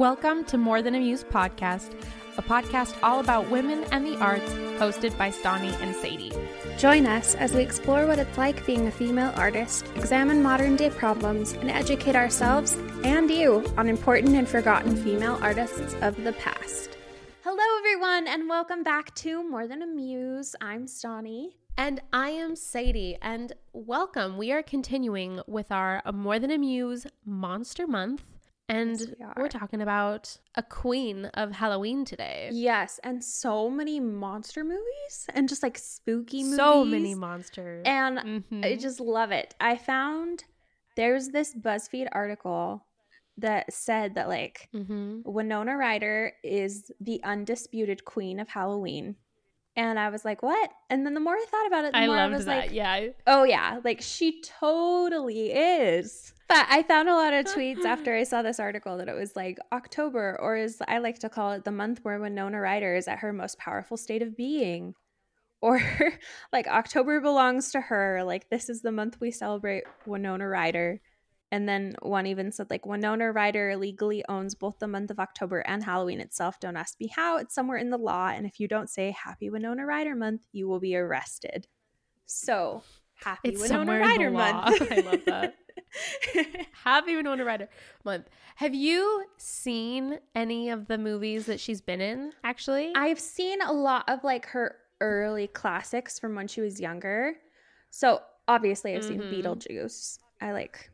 Welcome to More Than a Muse podcast, a podcast all about women and the arts, hosted by Stani and Sadie. Join us as we explore what it's like being a female artist, examine modern day problems, and educate ourselves and you on important and forgotten female artists of the past. Hello, everyone, and welcome back to More Than a Muse. I'm Stani. And I am Sadie, and welcome. We are continuing with our More Than a Muse Monster Month. And Yes, we we're talking about a queen of Halloween today. Yes, and so many monster movies and just like spooky movies. So many monsters. And I Mhm. just love it. I found there's this BuzzFeed article that said that like Mhm. Winona Ryder is the undisputed queen of Halloween. And I was like, what? And then the more I thought about it, the I more I was that. like, yeah. oh yeah, like she totally is. But I found a lot of tweets after I saw this article that it was like October, or as I like to call it, the month where Winona Ryder is at her most powerful state of being. Or like October belongs to her. Like this is the month we celebrate Winona Ryder. And then one even said like Winona Ryder legally owns both the month of October and Halloween itself. Don't ask me how. It's somewhere in the law. And if you don't say Happy Winona Ryder month, you will be arrested. So happy It's Winona somewhere in the Ryder month. I love that. Happy Winona Ryder month. Have you seen any of the movies that she's been in? Actually, I've seen a lot of like her early classics from when she was younger. So obviously I've seen Mhm. Beetlejuice. I like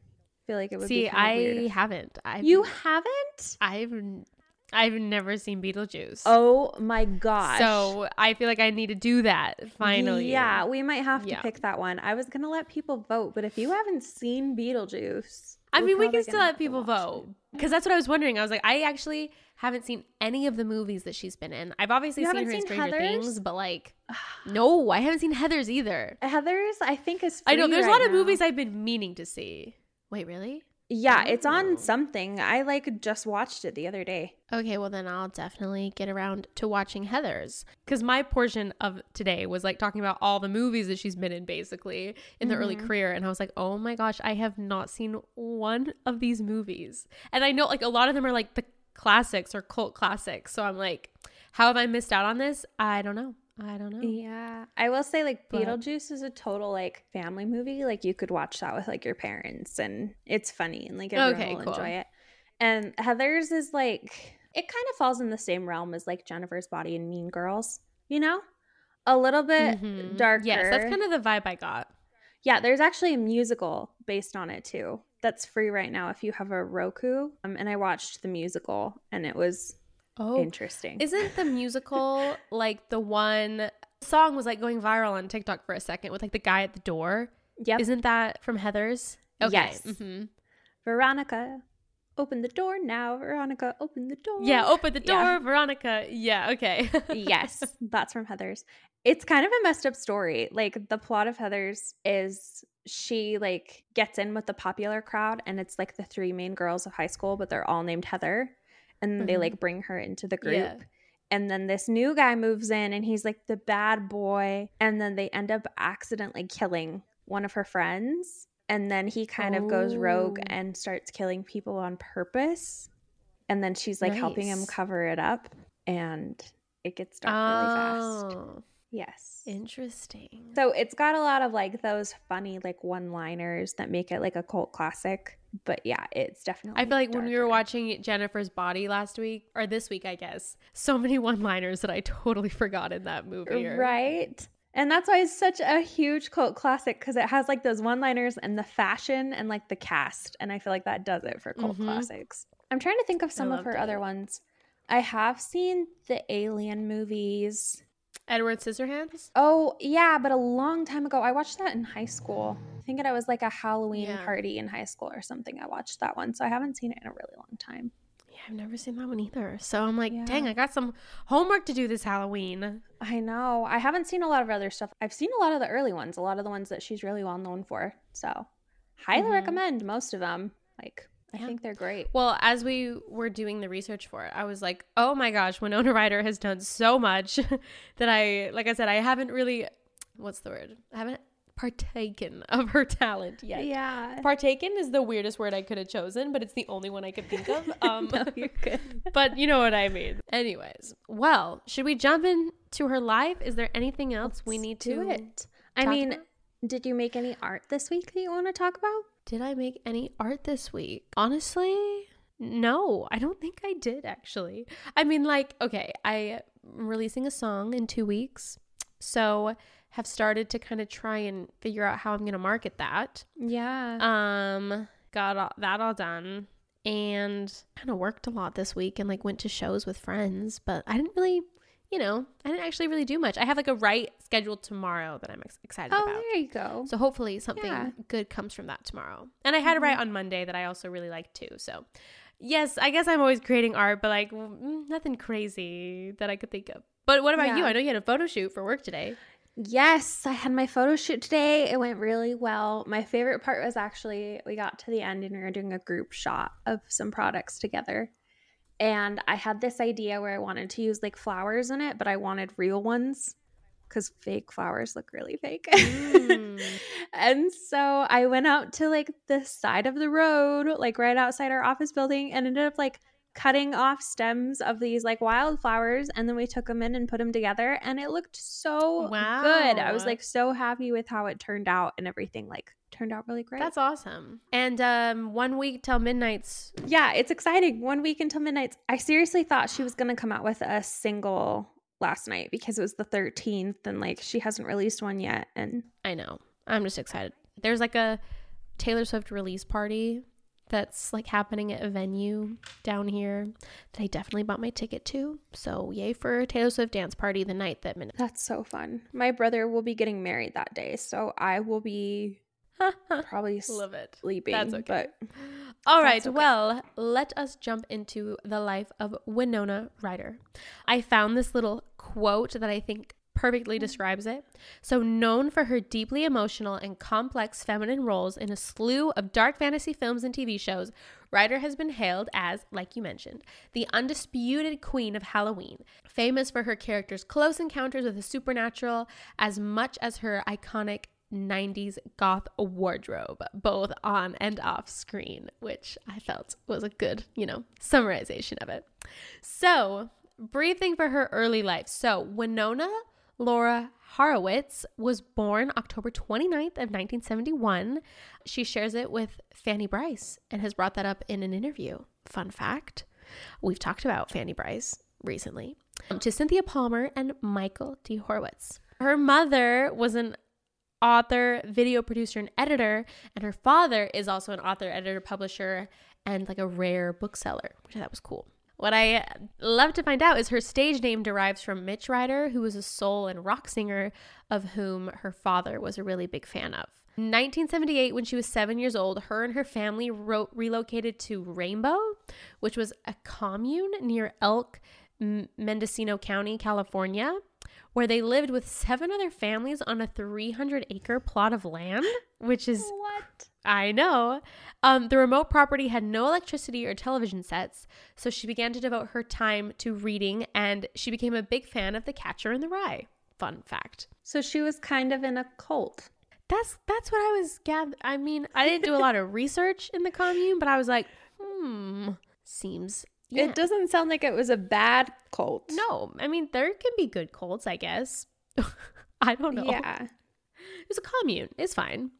feel like it would see. be kind of weird I haven't. I've, You haven't? I've I've never seen Beetlejuice. Oh my gosh. so I feel like I need to do that finally. Yeah, we might have to Yeah. pick that one. I was gonna let people vote, but if you haven't seen Beetlejuice, I mean, we can still let have people vote because that's what I was wondering. I was like, I actually haven't seen any of the movies that she's been in. I've obviously You seen her in Stranger Heathers? Things, but like, no, I haven't seen Heathers either. Heathers, I think is. I know there's a right lot of movies I've been meaning to see. Wait, really? Yeah, it's on something. I like just watched it the other day. Okay, well then I'll definitely get around to watching Heathers because my portion of today was like talking about all the movies that she's been in basically in the early Mhm. career, and I was like, oh my gosh, I have not seen one of these movies, and I know like a lot of them are like the classics or cult classics, so I'm like, how have I missed out on this? I don't know. I don't know. Yeah, I will say like But- Beetlejuice is a total like family movie. Like you could watch that with like your parents, and it's funny and like everyone Okay, will cool. enjoy it. And Heathers is like it kind of falls in the same realm as like Jennifer's Body and Mean Girls. You know, a little bit Mhm. darker. Yes, that's kind of the vibe I got. yeah. There's actually a musical based on it too. That's free right now if you have a Roku. Um, and I watched the musical, and it was Oh, interesting. Isn't the musical like the one song was like going viral on TikTok for a second with like the guy at the door? yep. Isn't that from Heathers? Yes. hmm Veronica, open the door now. Veronica, open the door. Yeah. Open the door, Yeah. Veronica. Yeah. Okay. yes, that's from Heathers. It's kind of a messed up story. Like the plot of Heathers is she like gets in with the popular crowd and it's like the three main girls of high school, but they're all named Heather. And they Mhm. like bring her into the group. Yeah. And then this new guy moves in and he's like the bad boy. And then they end up accidentally killing one of her friends. And then he kind of goes rogue Oh. and starts killing people on purpose. And then she's like helping him cover it up. And it gets dark really fast. Yes. interesting. So it's got a lot of like those funny like one-liners that make it like a cult classic. But yeah, it's definitely I feel like when we were watching Jennifer's Body last week or this week, I guess, so many one-liners that I totally forgot in that movie. or- Right. And that's why it's such a huge cult classic because it has like those one liners and the fashion and like the cast. And I feel like that does it for cult Mhm. classics. I'm trying to think of some of her it. other ones. I have seen the Alien movies. Edward Scissorhands. Oh, yeah, but a long time ago. I watched that in high school. I think it was like a Halloween Yeah. party in high school or something. I watched that one. So I haven't seen it in a really long time. Yeah, I've never seen that one either. So I'm like, dang, I got some homework to do this Halloween. I know. I haven't seen a lot of other stuff. I've seen a lot of the early ones, a lot of the ones that she's really well known for. So, highly Mhm. recommend most of them. Like, I Yeah. think they're great. Well, as we were doing the research for it, I was like, oh my gosh, Winona Ryder has done so much that I, like I said, I haven't really, what's the word? I haven't partaken of her talent yet. Yeah. Partaken is the weirdest word I could have chosen, but it's the only one I could think of. Um, no, you're good. but you know what I mean. Anyways, well, should we jump into her life? Is there anything else we need to do it. I mean, about? Did you make any art this week that you want to talk about? Did I make any art this week? Honestly, no, I don't think I did actually. I mean, like, okay, I am releasing a song in two weeks, so have started to kind of try and figure out how I'm gonna market that. Yeah. Um, got all, that all done, and kind of worked a lot this week, and like went to shows with friends, but I didn't really. You know, I didn't actually really do much. I have like a write scheduled tomorrow that I'm ex- excited oh, about. there you go. So hopefully something Yeah. good comes from that tomorrow. And I had a write on Monday that I also really liked too. So yes, I guess I'm always creating art, but like mm, nothing crazy that I could think of. But what about you? I know you had a photo shoot for work today. Yes, I had my photo shoot today. It went really well. My favorite part was actually we got to the end and we were doing a group shot of some products together. And I had this idea where I wanted to use like flowers in it, but I wanted real ones because fake flowers look really fake. Mm. and so I went out to like the side of the road, like right outside our office building, and ended up like cutting off stems of these like wildflowers. And then we took them in and put them together, and it looked so good. I was like so happy with how it turned out and everything. Like, turned out really great. That's awesome. And um, one week till Midnights. yeah, it's exciting. One week until midnight. I seriously thought she was going to come out with a single last night because it was the 13th and like she hasn't released one yet. And I know. I'm just excited. There's like a Taylor Swift release party that's like happening at a venue down here that I definitely bought my ticket to. So yay for Taylor Swift dance party the night that midnight. that's so fun. My brother will be getting married that day. So I will be probably Love it. sleeping. That's okay. But All right. Okay. Well, let us jump into the life of Winona Ryder. I found this little quote that I think perfectly describes it. So, known for her deeply emotional and complex feminine roles in a slew of dark fantasy films and TV shows, Ryder has been hailed as, like you mentioned, the undisputed queen of Halloween, famous for her character's close encounters with the supernatural as much as her iconic 90s goth wardrobe, both on and off screen, which I felt was a good, you know, summarization of it. So, briefing for her early life. So, Winona Laura Horowitz was born October 29th of 1971. She shares it with Fanny Brice and has brought that up in an interview. Fun fact we've talked about Fanny Brice recently. Um, to Cynthia Palmer and Michael D. Horowitz. Her mother was an author, video producer, and editor, and her father is also an author, editor, publisher, and like a rare bookseller, which I thought was cool. What I love to find out is her stage name derives from Mitch Ryder, who was a soul and rock singer of whom her father was a really big fan of. 1978, when she was seven years old, her and her family ro- relocated to Rainbow, which was a commune near Elk, Mendocino County, California, where they lived with seven other families on a 300 acre plot of land, which is what? I know. Um, the remote property had no electricity or television sets, so she began to devote her time to reading and she became a big fan of The Catcher in the Rye. Fun fact. So she was kind of in a cult. That's that's what I was I mean, I didn't do a lot of research in the commune, but I was like, hmm, seems yeah. It doesn't sound like it was a bad cult. No, I mean there can be good cults, I guess. I don't know. Yeah. It was a commune. It's fine.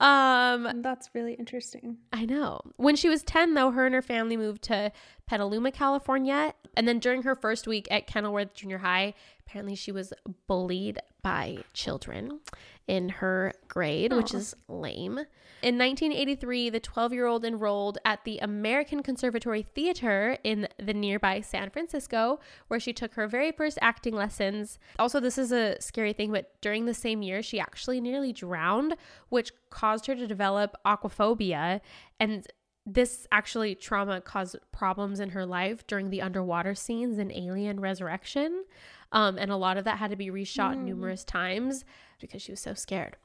Um That's really interesting. I know. When she was 10, though, her and her family moved to Petaluma, California. And then during her first week at Kenilworth Junior High, apparently she was bullied by children in her grade, which is lame. In 1983, the 12 year old enrolled at the American Conservatory Theater in the nearby San Francisco, where she took her very first acting lessons. Also, this is a scary thing, but during the same year, she actually nearly drowned, which caused her to develop aquaphobia. And this actually trauma caused problems in her life during the underwater scenes in Alien Resurrection. Um, and a lot of that had to be reshot numerous times because she was so scared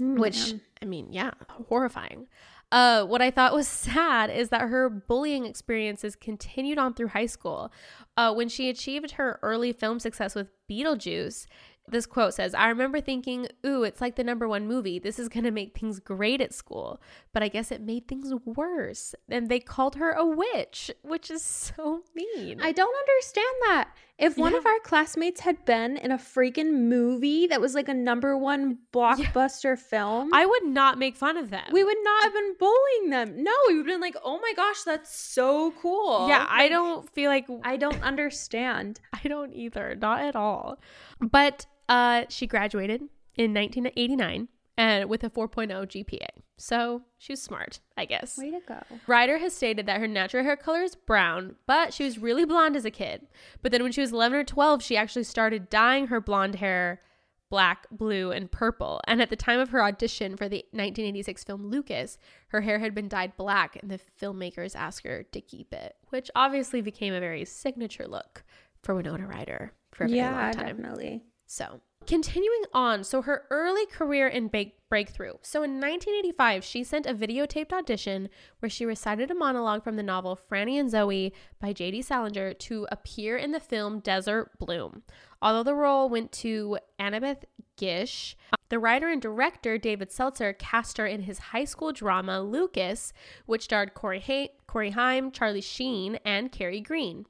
which I mean, yeah, horrifying. Uh, what I thought was sad is that her bullying experiences continued on through high school. Uh, when she achieved her early film success with Beetlejuice, this quote says, I remember thinking, ooh, it's like the number one movie. This is going to make things great at school. But I guess it made things worse. And they called her a witch, which is so mean. I don't understand that. If one of our classmates had been in a freaking movie that was like a number one blockbuster film, I would not make fun of them. we would not have been bullying them. No, we would have been like, oh my gosh, that's so cool. yeah, I don't feel like I don't understand. I don't either, not at all. But uh, she graduated in 1989 and with a 4.0 GPA. So she's smart, I guess. Way to go. Ryder has stated that her natural hair color is brown, but she was really blonde as a kid. But then when she was 11 or 12, she actually started dyeing her blonde hair black, blue, and purple. And at the time of her audition for the 1986 film Lucas, her hair had been dyed black, and the filmmakers asked her to keep it, which obviously became a very signature look for Winona Ryder for a very Yeah, long time. definitely. So, continuing on, so her early career in breakthrough. So, in 1985, she sent a videotaped audition where she recited a monologue from the novel Franny and Zooey by J.D. Salinger to appear in the film Desert Bloom. Although the role went to Annabeth Gish, the writer and director David Seltzer cast her in his high school drama Lucas, which starred Corey, ha- Corey Haim, Charlie Sheen, and Kerri Green.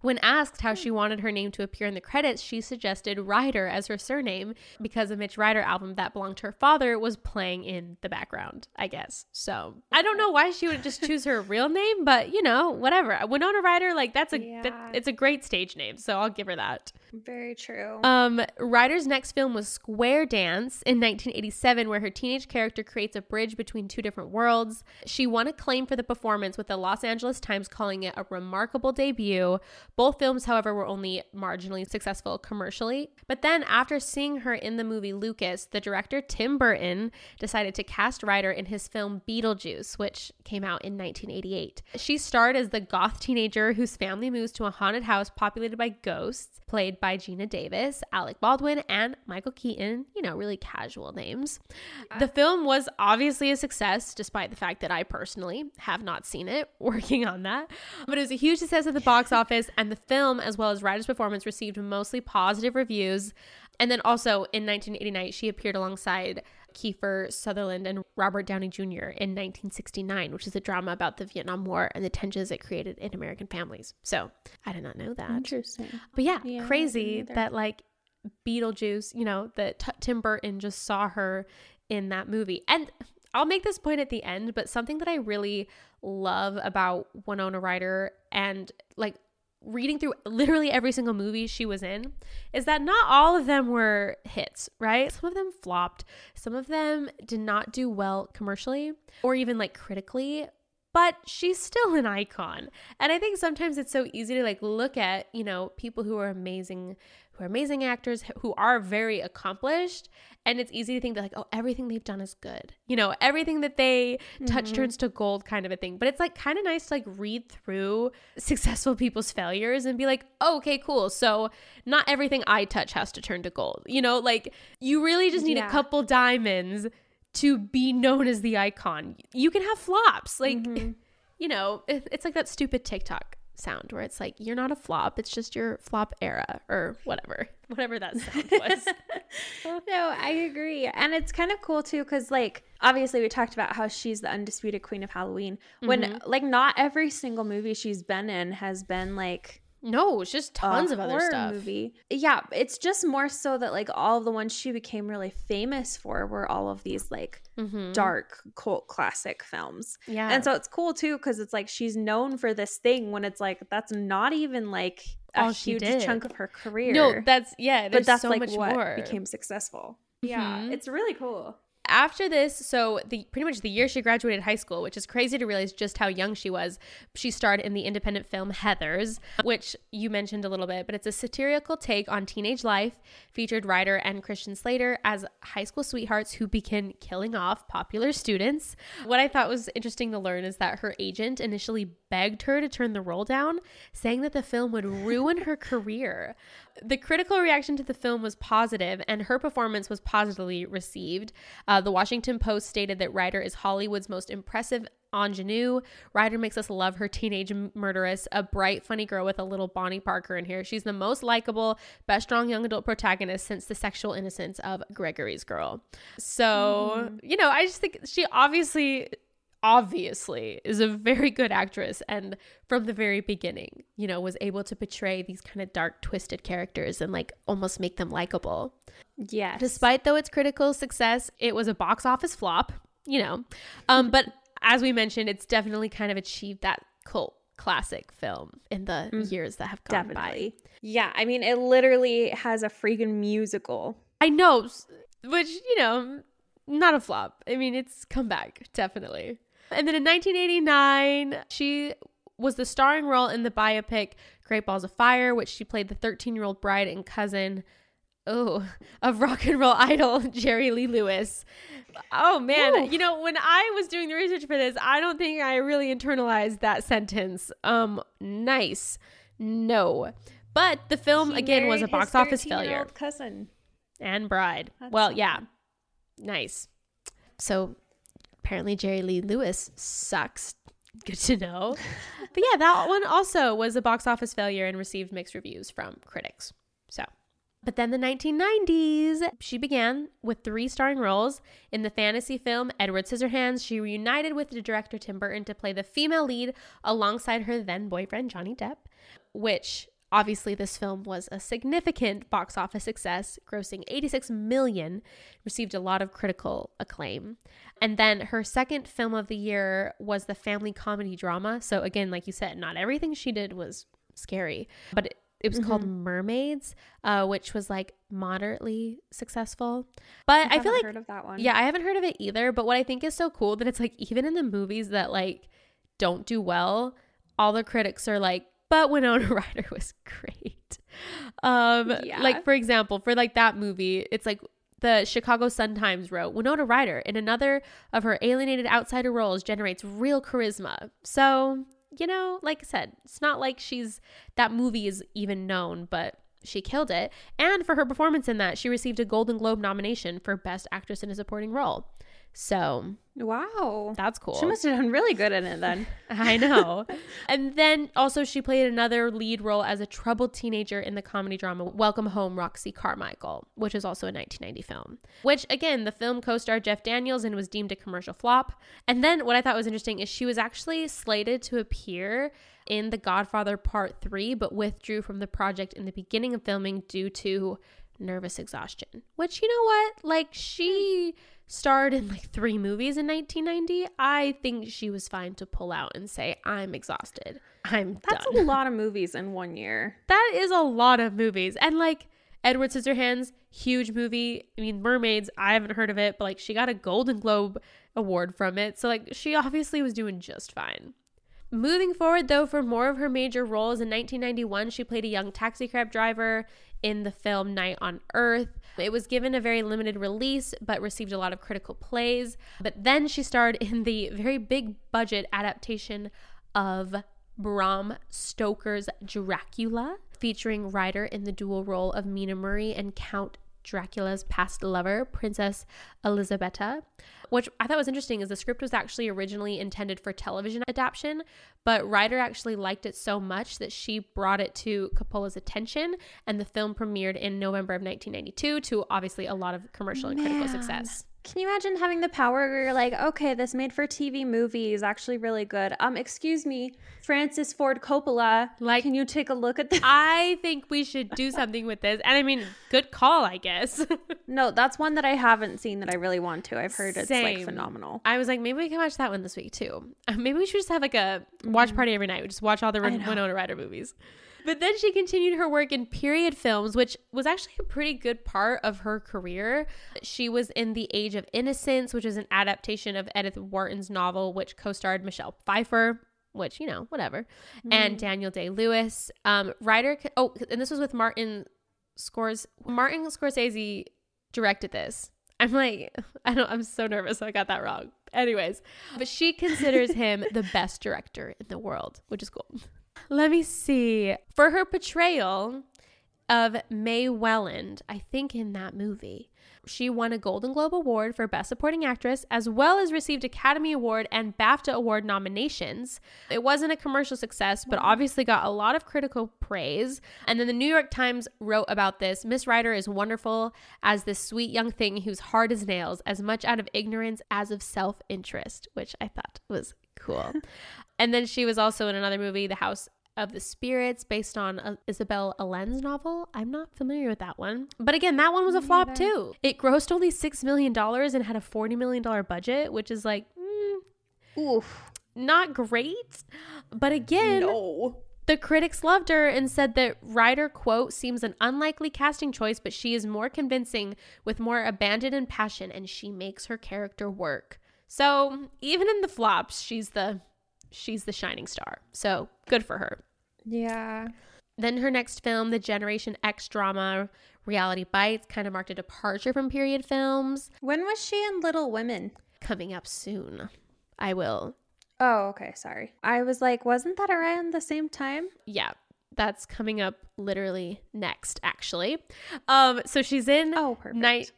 When asked how hmm. she wanted her name to appear in the credits, she suggested Ryder as her surname because a Mitch Ryder album that belonged to her father was playing in the background, I guess. So I don't know why she would just choose her real name, but you know, whatever. Winona Ryder, like that's a that, Yeah. it's a great stage name, so I'll give her that. Very true. Um, Ryder's next film was Square Dance in 1987, where her teenage character creates a bridge between two different worlds. She won acclaim for the performance, with the Los Angeles Times calling it a remarkable debut. Both films, however, were only marginally successful commercially. But then, after seeing her in the movie Lucas, the director Tim Burton decided to cast Ryder in his film Beetlejuice, which came out in 1988. She starred as the goth teenager whose family moves to a haunted house populated by ghosts, played by Geena Davis, Alec Baldwin, and Michael Keaton. You know, really casual names. Uh, the film was obviously a success, despite the fact that I personally have not seen it, working on that. But it was a huge success at the box office, and the film, as well as Ryder's performance, received mostly positive reviews. And then also in 1989, she appeared alongside Kiefer Sutherland and Robert Downey Jr. in 1969, which is a drama about the Vietnam War and the tensions it created in American families. So I did not know that. Interesting. But yeah, Yeah, crazy that like Beetlejuice, you know, that T- Tim Burton just saw her in that movie. And I'll make this point at the end, but something that I really love about Winona Ryder and like reading through literally every single movie she was in is that not all of them were hits, right? Some of them flopped. Some of them did not do well commercially or even like critically, but she's still an icon. And I think sometimes it's so easy to like look at, you know, people who are amazing, who are amazing actors, who are very accomplished, and it's easy to think that like, oh, everything they've done is good. You know, everything that they touch mm-hmm. turns to gold kind of a thing. But it's like kind of nice to like read through successful people's failures and be like, oh, okay, cool. So not everything I touch has to turn to gold. You know, like you really just need a couple diamonds to be known as the icon. You can have flops. Like, mm-hmm. you know, it's like that stupid TikTok sound where it's like, you're not a flop. It's just your flop era or whatever, whatever that sound was. no, I agree. And it's kind of cool too, because like obviously we talked about how she's the undisputed queen of Halloween. When Mm-hmm. like not every single movie she's been in has been like No, it's just tons of other stuff. Movie. Yeah, it's just more so that like all of the ones she became really famous for were all of these like Mhm. dark cult classic films. Yeah. And so it's cool too because it's like she's known for this thing when it's like that's not even like a All huge chunk of her career. no, that's yeah. but that's so like much what more. became successful. Yeah, Mhm. it's really cool. After this, so the pretty much the year she graduated high school, which is crazy to realize just how young she was, she starred in the independent film Heathers, which you mentioned a little bit, but it's a satirical take on teenage life, featured Ryder and Christian Slater as high school sweethearts who begin killing off popular students. What I thought was interesting to learn is that her agent initially begged her to turn the role down, saying that the film would ruin her career. The critical reaction to the film was positive, and her performance was positively received. Uh, the Washington Post stated that Ryder is Hollywood's most impressive ingenue. Ryder makes us love her teenage murderess, a bright, funny girl with a little Bonnie Parker in here. She's the most likable, best strong young adult protagonist since the sexual innocence of Gregory's Girl. So, you know, I just think she obviously obviously is a very good actress and from the very beginning you know was able to portray these kind of dark twisted characters and like almost make them likable Yeah. despite though its critical success it was a box office flop you know um but as we mentioned it's definitely kind of achieved that cult classic film in the years that have gone by definitely. Yeah, I mean it literally has a freaking musical. i know which you know not a flop i mean it's come back definitely and then in 1989 she was the starring role in the biopic great balls of fire which she played the 13 year old bride and cousin oh of rock and roll idol jerry lee lewis oh man Ooh. you know when i was doing the research for this i don't think i really internalized that sentence um nice no but the film He again was a box office failure Cousin. and bride. That's well, yeah. Nice. So apparently Jerry Lee Lewis sucks. Good to know. but yeah, that one also was a box office failure and received mixed reviews from critics. So, but then the 1990s, she began with three starring roles in the fantasy film Edward Scissorhands. She reunited with the director Tim Burton to play the female lead alongside her then boyfriend Johnny Depp, which obviously this film was a significant box office success, grossing 86 million, received a lot of critical acclaim. And then her second film of the year was the family comedy drama. So again, like you said, not everything she did was scary, but it, it was called Mermaids, uh, which was like moderately successful. But I, feel haven't like heard of that one. yeah, I haven't heard of it either. But what I think is so cool that it's like even in the movies that like don't do well, all the critics are like, but Winona Ryder was great. Um, Yeah. like for example, for like that movie, it's like the Chicago Sun Times wrote Winona Ryder in another of her alienated outsider roles generates real charisma. So you know, like I said, it's not like she's that movie is even known, but she killed it. And for her performance in that, she received a Golden Globe nomination for Best Actress in a Supporting Role. So Wow. that's cool. She must have done really good in it then. I know. and then also she played another lead role as a troubled teenager in the comedy drama Welcome Home Roxy Carmichael, which is also a 1990 film. Which again, the film co-starred Jeff Daniels and was deemed a commercial flop. And then what I thought was interesting is she was actually slated to appear in The Godfather Part 3 but withdrew from the project in the beginning of filming due to nervous exhaustion. Which you know what? Like she hmm. Starred in like three movies in 1990. I think she was fine to pull out and say, I'm exhausted. I'm That's done. a lot of movies in one year. That is a lot of movies. And like Edward Scissorhands, huge movie. I mean, Mermaids, I haven't heard of it, but like she got a Golden Globe award from it. So like she obviously was doing just fine. Moving forward, though, for more of her major roles, in 1991, she played a young taxi cab driver in the film Night on Earth. It was given a very limited release, but received a lot of critical plays. But then she starred in the very big budget adaptation of Bram Stoker's Dracula, featuring Ryder in the dual role of Mina Murray and Count Dracula's past lover, Princess Elisabetta. Which I thought was interesting is the script was actually originally intended for television adaptation, but Ryder actually liked it so much that she brought it to Coppola's attention, and the film premiered in November of 1992 to obviously a lot of commercial and critical success. Can you imagine having the power where you're like, okay, this made for TV movie is actually really good. Um, excuse me, Francis Ford Coppola. Like- can you take a look at this? I think we should do something with this. And I mean, good call, I guess. no, that's one that I haven't seen that I really want to. I've heard it's like phenomenal. I was like, maybe we can watch that one this week too. Maybe we should just have like a watch party every night. We just watch all the. Winona Ryder movies. But then she continued her work in period films, which was actually a pretty good part of her career. She was in The Age of Innocence, which is an adaptation of Edith Wharton's novel, which co starred Michelle Pfeiffer, which, you know, whatever, and Daniel Day Lewis. Um, Ryder, oh, and this was with Martin Scores. Martin Scorsese directed this. I'm like, I don't, I'm so nervous. I got that wrong. Anyways, but she considers him the best director in the world, which is cool. Let me see. For her portrayal of Mae Welland, I think in that movie, she won a Golden Globe Award for Best Supporting Actress, as well as received Academy Award and BAFTA Award nominations. It wasn't a commercial success, but mm-hmm. obviously got a lot of critical praise. And then the New York Times wrote about this Miss Ryder is wonderful as this sweet young thing who's hard as nails, as much out of ignorance as of self interest, which I thought was cool. and then she was also in another movie, The House of the Spirits, based on uh, Isabel Allen's novel. I'm not familiar with that one. But again, that one was a flop too. It grossed only $6 million and had a $40 million budget, which is like, mm, Oof. not great. But again, No. the critics loved her and said that Ryder, quote, seems an unlikely casting choice, but she is more convincing with more abandon and passion, and she makes her character work. So even in the flops, she's the she's the shining star. So good for her. Yeah. Then her next film, the Generation X drama Reality Bites, kind of marked a departure from period films. When was she in Little Women? Coming up soon. I will Oh, okay. Sorry. I was like, wasn't that around the same time? yeah, that's coming up literally next, actually. Um, so she's in Oh, perfect. night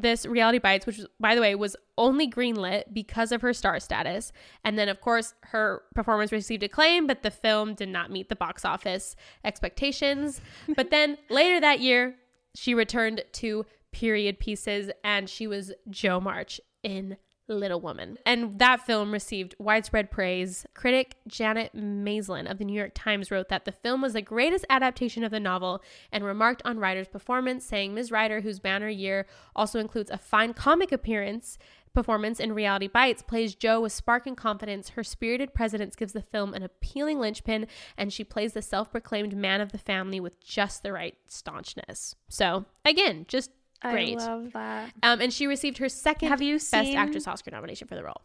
this reality bites which by the way was only greenlit because of her star status. And then of course her performance received acclaim but the film did not meet the box office expectations. But then later that year she returned to period pieces and she was jo march in Little Woman. And that film received widespread praise. Critic Janet Maslin of the New York Times wrote that the film was the greatest adaptation of the novel and remarked on Ryder's performance, saying Ms. Ryder, whose banner year also includes a fine comic appearance, performance in Reality Bites plays Jo with spark and confidence. Her spirited presence gives the film an appealing linchpin, and she plays the self proclaimed man of the family with just the right staunchness. So, again, just great. I love that. Um, and she received her second Have you Best Actress Oscar nomination for the role.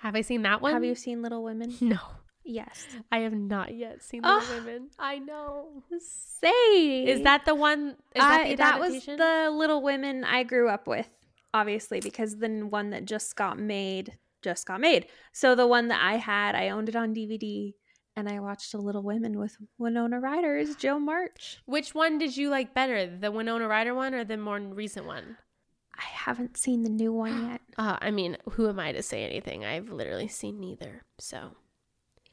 Have I seen that one? Have you seen Little Women? No, Yes. I have not yet seen Oh. Little Women. I know. Say. Is that the one? Is that I, the that was the Little Women I grew up with, obviously, because the one that just got made just got made. So the one that I had, I owned it on DVD, and I watched A Little Women with Winona Ryder as Jo March. Which one did you like better, the Winona Ryder one or the more recent one? I haven't seen the new one yet. Uh, I mean, who am I to say anything? I've literally seen neither. So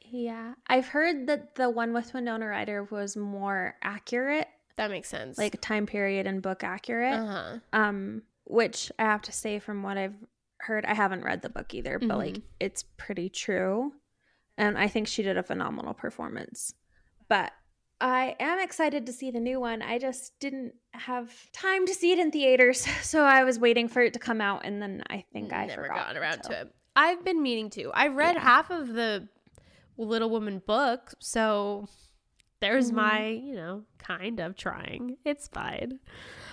Yeah, I've heard that the one with Winona Ryder was more accurate, that makes sense. like time period and book accurate. uh huh. um which i have to say from what i've heard i haven't read the book either but like Mhm. it's pretty true and i think she did a phenomenal performance but i am excited to see the new one i just didn't have time to see it in theaters so i was waiting for it to come out and then i think i never forgot gotten around so- to it. I've been meaning to. I read Yeah. half of the Little Woman book, so there's Mhm. my, you know, kind of trying. It's fine.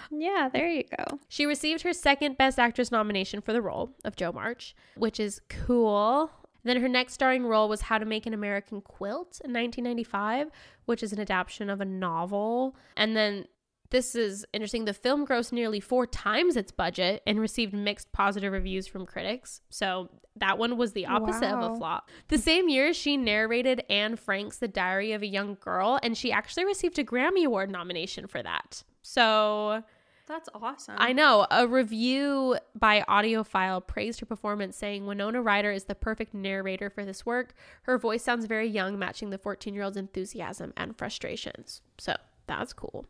yeah there you go She received her second Best Actress nomination for the role of Jo March, which is cool. Then her next starring role was How to Make an American Quilt in 1995, which is an adaptation of a novel. And then this is interesting. The film grossed nearly four times its budget and received mixed positive reviews from critics. So that one was the opposite of a flop. The same year, she narrated Anne Frank's The Diary of a Young Girl, and she actually received a Grammy Award nomination for that. So that's awesome I know. A review by Audiophile praised her performance, saying Winona Ryder is the perfect narrator for this work. Her voice sounds very young, matching the 14 year old's enthusiasm and frustrations. So that's cool.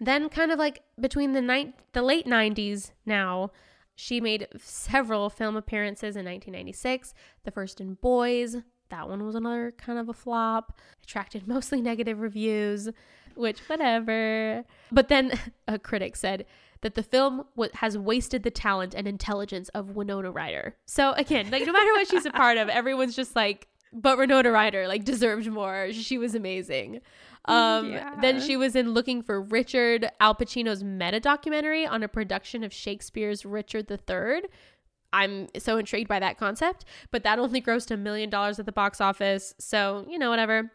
Then, kind of like between the night, the late 90s now, She made several film appearances in 1996, the first in Boys. That one was another kind of a flop, attracted mostly negative reviews, which, whatever. But then a critic said that the film w- has wasted the talent and intelligence of Winona Ryder. So, again, like, no matter what she's a part of, everyone's just like, but Winona Ryder, like, deserved more. She was amazing. Um, Yeah. Then she was in Looking for Richard, Al Pacino's meta documentary on a production of Shakespeare's Richard III. I'm so intrigued by that concept, but that only grossed a million dollars at the box office. So, you know, whatever.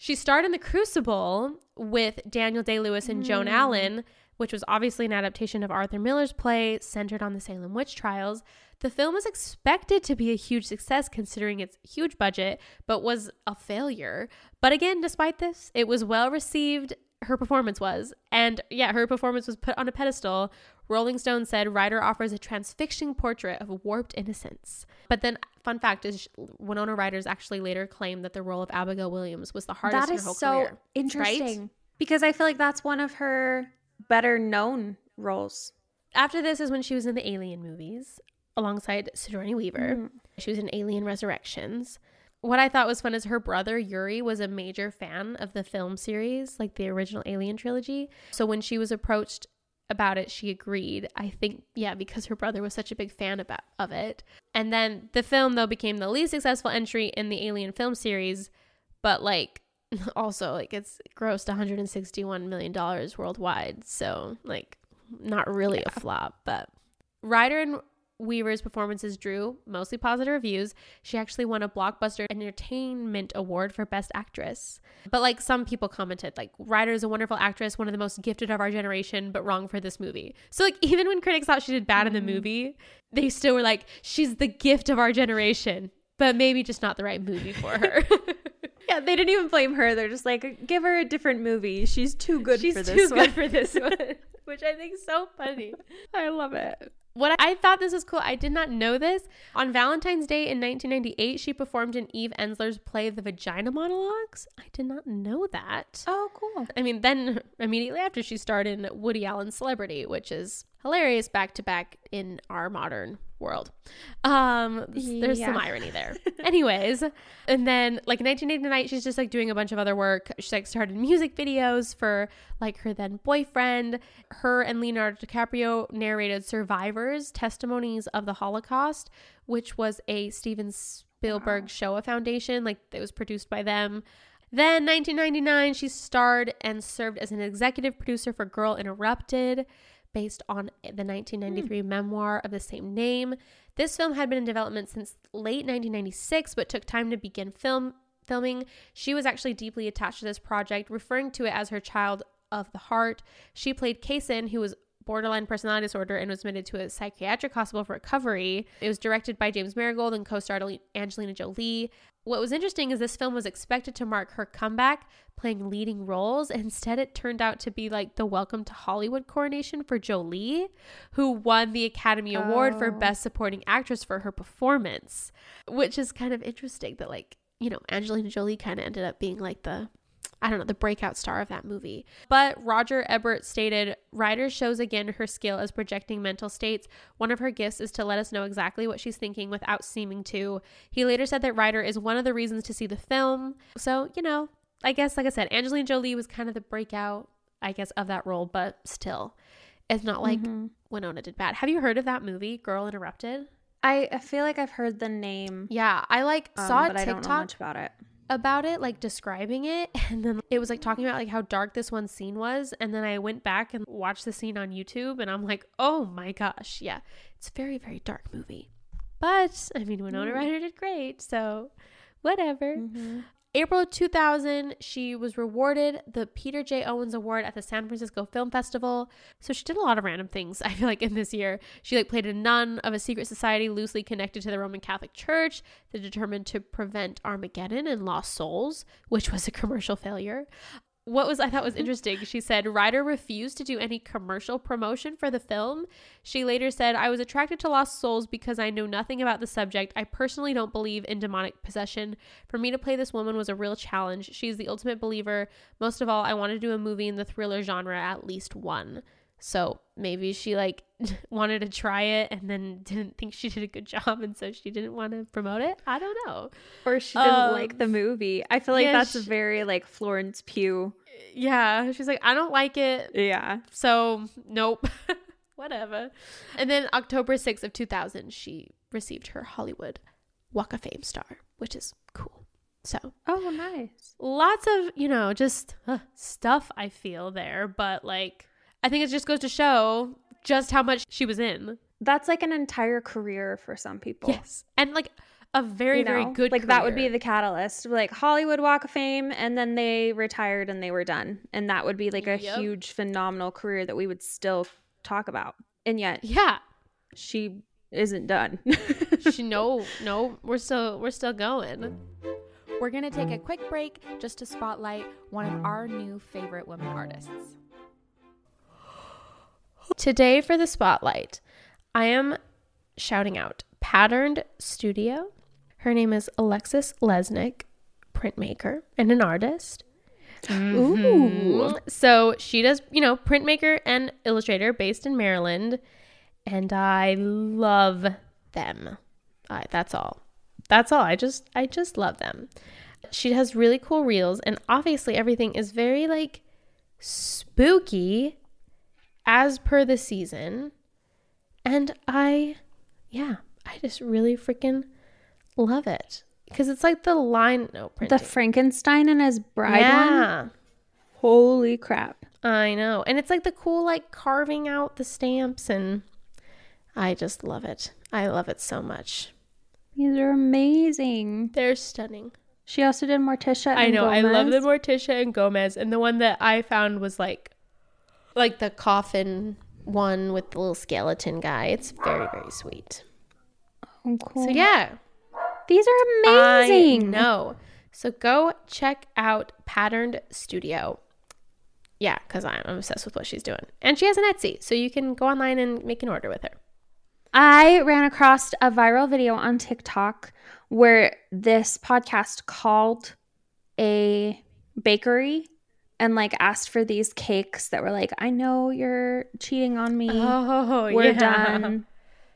She starred in The Crucible with Daniel Day Lewis and Joan hmm. Allen, which was obviously an adaptation of Arthur Miller's play centered on the Salem witch trials. The film was expected to be a huge success considering its huge budget, but was a failure. But again, despite this, it was well received. Her performance was. And yeah, her performance was put on a pedestal. Rolling Stone said Ryder offers a transfixing portrait of warped innocence. But then, fun fact is Winona Ryder's actually later claimed that the role of Abigail Williams was the hardest That in her whole so career. interesting because I feel like that's one of her better known roles. After this is when she was in the Alien movies alongside Sigourney Weaver. Mm. She was in Alien Resurrections. What I thought was fun is her brother Yuri was a major fan of the film series, like the original Alien trilogy. So when she was approached about it, she agreed. I think, yeah, because her brother was such a big fan about, of it. And then the film, though, became the least successful entry in the Alien film series, but like also like it's grossed 161 million dollars worldwide. So like not really a flop, but Ryder and Weaver's performances drew mostly positive reviews. She actually won a Blockbuster Entertainment Award for Best Actress. But like some people commented, like Ryder is a wonderful actress, one of the most gifted of our generation, but wrong for this movie. So like even when critics thought she did bad in the mm-hmm. movie, they still were like, she's the gift of our generation, but maybe just not the right movie for her. Yeah, they didn't even blame her. They're just like, give her a different movie. She's too good she's for too this good for this one, which I think is so funny. I love it. What I thought this was cool, I did not know this. On Valentine's Day in 1998, she performed in Eve Ensler's play The Vagina Monologues. I did not know that. Oh, cool. I mean, then immediately after, she starred in Woody Allen's Celebrity, which is hilarious back to back in our modern world. Um, there's some irony there. Anyways, and then like in 1989, she's just like doing a bunch of other work. She like started music videos for like her then boyfriend. Her and Leonardo DiCaprio narrated Survivors: Testimonies of the Holocaust, which was a Steven Spielberg Shoah Foundation. Like it was produced by them. Then 1999, she starred and served as an executive producer for Girl Interrupted, based on the hmm. 1993 memoir of the same name. This film had been in development since late 1996, but took time to begin film filming. She was actually deeply attached to this project, referring to it as her child of the heart. She played Kaysen, who was borderline personality disorder and was admitted to a psychiatric hospital for recovery. It was directed by James Mangold and co-starred Angelina Jolie. What was interesting is this film was expected to mark her comeback playing leading roles. Instead, it turned out to be like the Welcome to Hollywood coronation for Jolie, who won the Academy Award for Oh. Best Supporting Actress for her performance, which is kind of interesting that, like, you know, Angelina Jolie kind of ended up being like the I don't know, the breakout star of that movie. But Roger Ebert stated Ryder shows again her skill as projecting mental states. One of her gifts is to let us know exactly what she's thinking without seeming to. He later said that Ryder is one of the reasons to see the film. So, you know, I guess, like I said, Angelina Jolie was kind of the breakout, I guess, of that role, but still, it's not like Mhm. Winona did bad. Have you heard of that movie, Girl Interrupted? I, feel like I've heard the name, Yeah, I like um, saw a but I don't know TikTok much about it. About it, like describing it, and then it was like talking about like how dark this one scene was, and then I went back and watched the scene on YouTube, and I'm like, oh my gosh, yeah, it's a very very dark movie, but I mean Winona Mm. Ryder did great, so whatever. Mhm. April 2000, she was rewarded the Peter J. Owens Award at the San Francisco Film Festival. So she did a lot of random things. I feel like in this year, she like played a nun of a secret society loosely connected to the Roman Catholic Church that determined to prevent Armageddon and lost souls, which was a commercial failure. What was I thought was mm-hmm. interesting, she said Ryder refused to do any commercial promotion for the film. She later said, I was attracted to Lost Souls because I know nothing about the subject. I personally don't believe in demonic possession. For me to play this woman was a real challenge. She's the ultimate believer. Most of all, I wanted to do a movie in the thriller genre, at least one. So maybe she like wanted to try it and then didn't think she did a good job and so she didn't want to promote it. I don't know. Or she didn't Um, like the movie. I feel like yeah, that's she- very like Florence Pugh. Yeah, she's like I don't like it. Yeah. So, nope. Whatever. And then October 6th of 2000, she received her Hollywood Walk of Fame star, which is cool. So, Oh, nice. lots of, you know, just uh, stuff I feel there, but like I think it just goes to show just how much she was in. That's like an entire career for some people. Yes. And like a very You very good like that would be the catalyst like hollywood walk of fame and then they retired and they were done and that would be like a Yep. huge phenomenal career that we would still talk about and yet Yeah. she isn't done She no, no, we're still we're still going. We're going to take a quick break just to spotlight one of our new favorite women artists. Today for the spotlight, I am shouting out Patterned Studio. Her name is Alexis Lesnick, printmaker and an artist. Mm-hmm. Ooh. So she does, you know, printmaker and illustrator based in Maryland, and I love them. I, that's all. That's all. I just I just love them. She has really cool reels and obviously everything is very like spooky as per the season. And I yeah, I just really freaking love it. Because it's like the lino printing. the frankenstein and his bride one yeah. holy crap I know. And it's like the cool like carving out the stamps and I just love it. I love it so much. these are amazing They're stunning. she also did morticia I know. I love the Morticia and Gomez and the one that I found was like like the coffin one with the little skeleton guy. It's very very sweet. Oh, cool. So yeah, these are amazing I know. So go check out Patterned Studio. Yeah, because I'm obsessed with what she's doing. And she has an Etsy, so you can go online and make an order with her. I ran across a viral video on TikTok where this podcast called a bakery and like asked for these cakes that were like, I know you're cheating on me. Oh, we're done.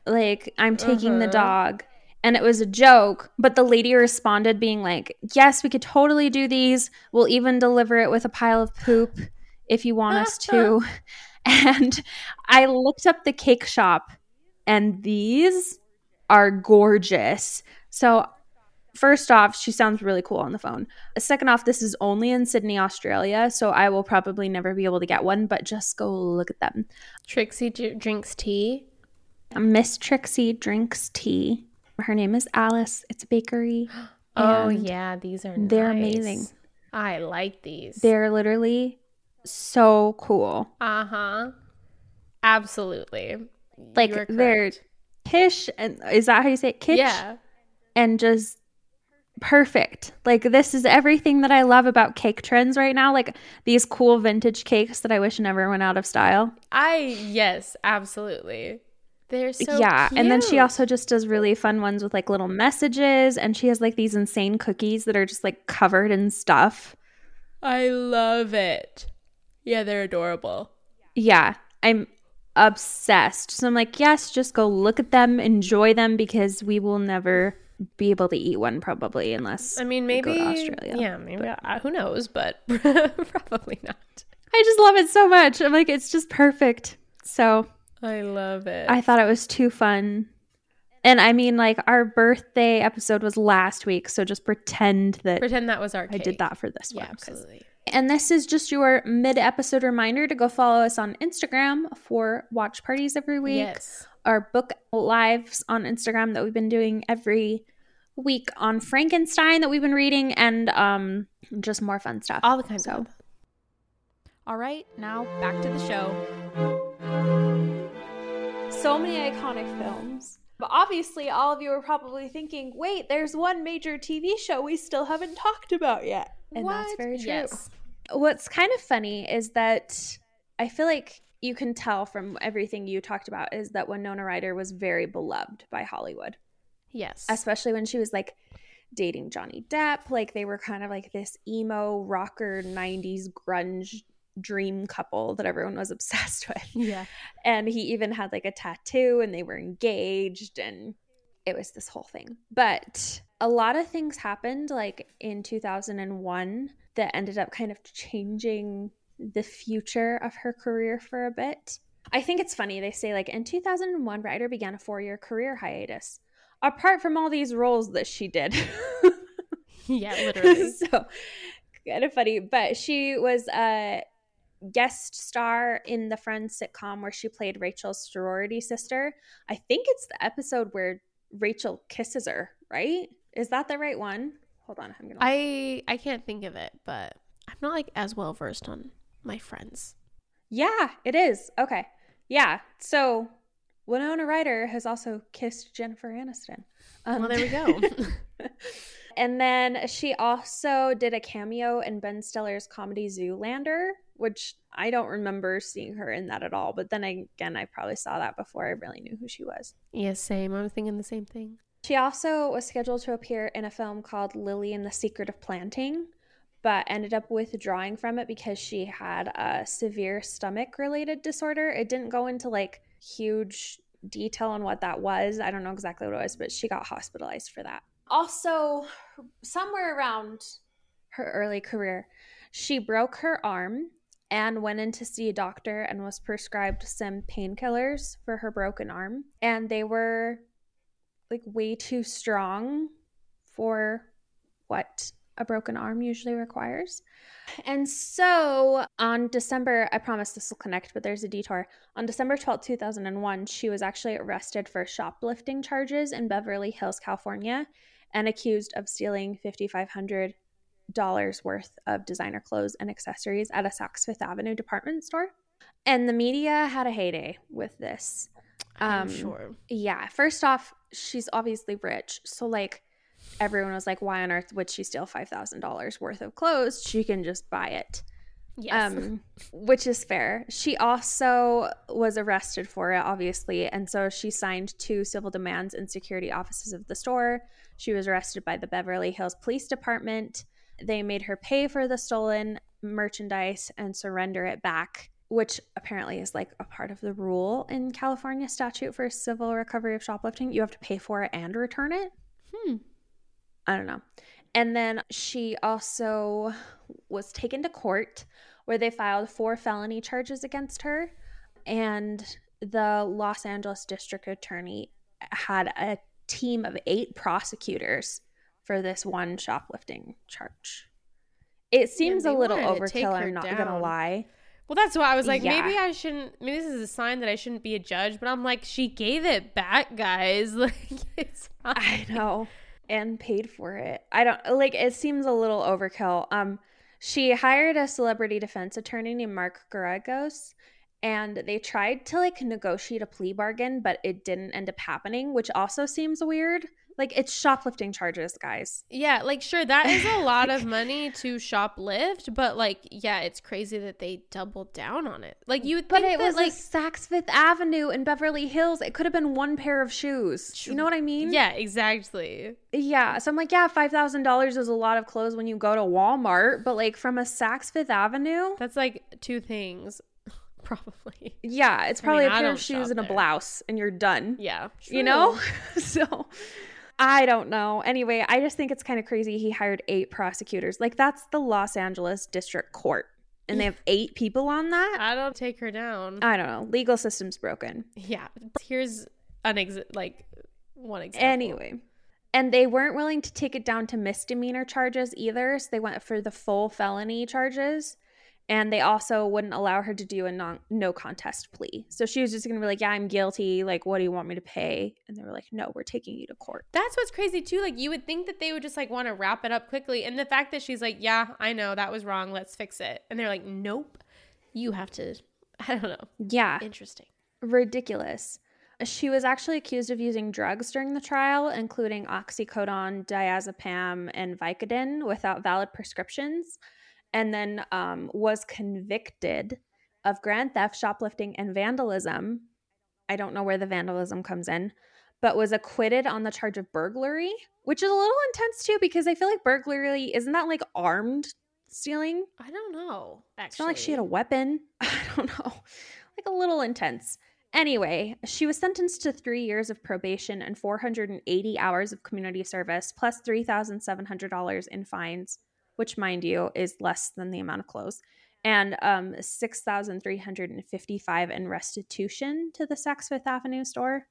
Like, I'm taking the uh-huh. dog. And it was a joke, but the lady responded being like, Yes, we could totally do these. We'll even deliver it with a pile of poop if you want us to. And I looked up the cake shop, and these are gorgeous. So, first off, she sounds really cool on the phone. Second off, this is only in Sydney, Australia. So, I will probably never be able to get one, but just go look at them. Trixie d- drinks tea. Miss Trixie drinks tea. Her name is Alice. It's a bakery. Oh yeah, these are they're nice. amazing. I like these. They're literally so cool. uh huh. Absolutely. Like they're kish and is that how you say it? Kitsch yeah. and just perfect. Like this is everything that I love about cake trends right now. Like these cool vintage cakes that I wish never went out of style. I yes, absolutely. They're so yeah, and then she also just does really fun ones with like little messages and she has like these insane cookies that are just like covered in stuff. I love it. Yeah, they're adorable. yeah, I'm obsessed. So I'm like, yes, just go look at them, enjoy them because we will never be able to eat one probably unless I mean, maybe go to Australia. Yeah, maybe uh, who knows, but probably not. I just love it so much. I'm like, it's just perfect. So I love it. I thought it was too fun. And I mean, like, our birthday episode was last week. So just pretend that Pretend that was our. I did that for this Yeah, one. absolutely. And this is just your mid episode reminder to go follow us on Instagram for watch parties every week. Yes. our book lives on Instagram that we've been doing every week on Frankenstein that we've been reading and um just more fun stuff. All the kinds So- of. All right, now back to the show. so many iconic films. But obviously all of you are probably thinking, "Wait, there's one major TV show we still haven't talked about yet." And that's very true. Yes. What's kind of funny is that I feel like you can tell from everything you talked about is that Winona Ryder was very beloved by Hollywood. Yes. especially when she was like dating Johnny Depp. Like they were kind of like this emo rocker 90s grunge dream couple that everyone was obsessed with. Yeah. And he even had like a tattoo and they were engaged and it was this whole thing. But a lot of things happened like in 2001 that ended up kind of changing the future of her career for a bit. I think it's funny. They say, like, in 2001, Ryder began a four year career hiatus, apart from all these roles that she did. Yeah, literally. so, kind of funny. But she was a guest star in the Friends sitcom where she played Rachel's sorority sister. I think it's the episode where Rachel kisses her, right? Is that the right one? Hold on, I'm gonna. I I can't think of it, but I'm not like as well versed on my friends. Yeah, it is. Okay. Yeah. So Winona Ryder has also kissed Jennifer Aniston. Um, well, there we go. and then she also did a cameo in Ben Stiller's comedy Zoolander, which I don't remember seeing her in that at all. But then again, I probably saw that before I really knew who she was. yeah, same. I'm thinking the same thing. She also was scheduled to appear in a film called Lily and the Secret of Planting, but ended up withdrawing from it because she had a severe stomach related disorder. It didn't go into like huge detail on what that was. I don't know exactly what it was, but she got hospitalized for that. Also, somewhere around her early career, she broke her arm and went in to see a doctor and was prescribed some painkillers for her broken arm. And they were like way too strong for what a broken arm usually requires. And so on December, I promise this will connect, but there's a detour. On December 12, 2001, she was actually arrested for shoplifting charges in Beverly Hills, California, and accused of stealing $5,500 worth of designer clothes and accessories at a Saks Fifth Avenue department store. And the media had a heyday with this. I'm Um, sure. Yeah, first off, she's obviously rich. So, like, everyone was like, why on earth would she steal $5,000 worth of clothes? She can just buy it. Yes. Um, which is fair. She also was arrested for it, obviously. And so she signed two civil demands in security offices of the store. She was arrested by the Beverly Hills Police Department. They made her pay for the stolen merchandise and surrender it back, which apparently is like a part of the rule in California statute for civil recovery of shoplifting. You have to pay for it and return it. hmm. I don't know. And then she also was taken to court where they filed four felony charges against her. And the Los Angeles district attorney had a team of eight prosecutors for this one shoplifting charge. It seems a little wanted to take overkill, I'm not going to lie. Well, that's why I was like, Yeah. maybe I shouldn't. Maybe this is a sign that I shouldn't be a judge. But I'm like, she gave it back, guys. Like, it's fine. I know. And paid for it. I don't like it seems a little overkill. Um she hired a celebrity defense attorney named Mark Geragos and they tried to like negotiate a plea bargain, but it didn't end up happening, which also seems weird. Like it's shoplifting charges, guys. Yeah, like sure, that is a lot of money to shoplift, but like, yeah, it's crazy that they doubled down on it. Like you would But think it that was like, Saks Fifth Avenue in Beverly Hills. It could have been one pair of shoes. You know what I mean? yeah, exactly. Yeah. So I'm like, yeah, five thousand dollars is a lot of clothes when you go to Walmart, but like from a Saks Fifth Avenue, That's like two things, probably. Yeah, it's I probably mean, a I pair of shoes and a there. blouse, and you're done. Yeah, You know? so I don't know. Anyway, I just think it's kind of crazy. He hired eight prosecutors. Like, that's the Los Angeles District Court, and they have eight people on that. I don't take her down. I don't know. Legal system's broken. yeah, here's an ex- like one example. Anyway. And they weren't willing to take it down to misdemeanor charges either. So they went for the full felony charges. And they also wouldn't allow her to do a non- no contest plea. So she was just going to be like, Yeah, I'm guilty. Like, what do you want me to pay? And they were like, No, we're taking you to court. That's what's crazy too. Like you would think that they would just like want to wrap it up quickly, and the fact that she's like, "Yeah, I know that was wrong. Let's fix it," and they're like, "Nope, you have to." I don't know. Yeah, Interesting. ridiculous. She was actually accused of using drugs during the trial, including oxycodone, diazepam, and Vicodin without valid prescriptions, and then um, was convicted of grand theft, shoplifting, and vandalism. I don't know where the vandalism comes in, but was acquitted on the charge of burglary, which is a little intense too, because I feel like burglary isn't that like armed stealing. I don't know. Actually, It's not like she had a weapon. I don't know. Like a little intense. Anyway, she was sentenced to three years of probation and 480 hours of community service, plus $3,700 in fines, which, mind you, is less than the amount of clothes, and um, 6355 in restitution to the Saks Fifth Avenue store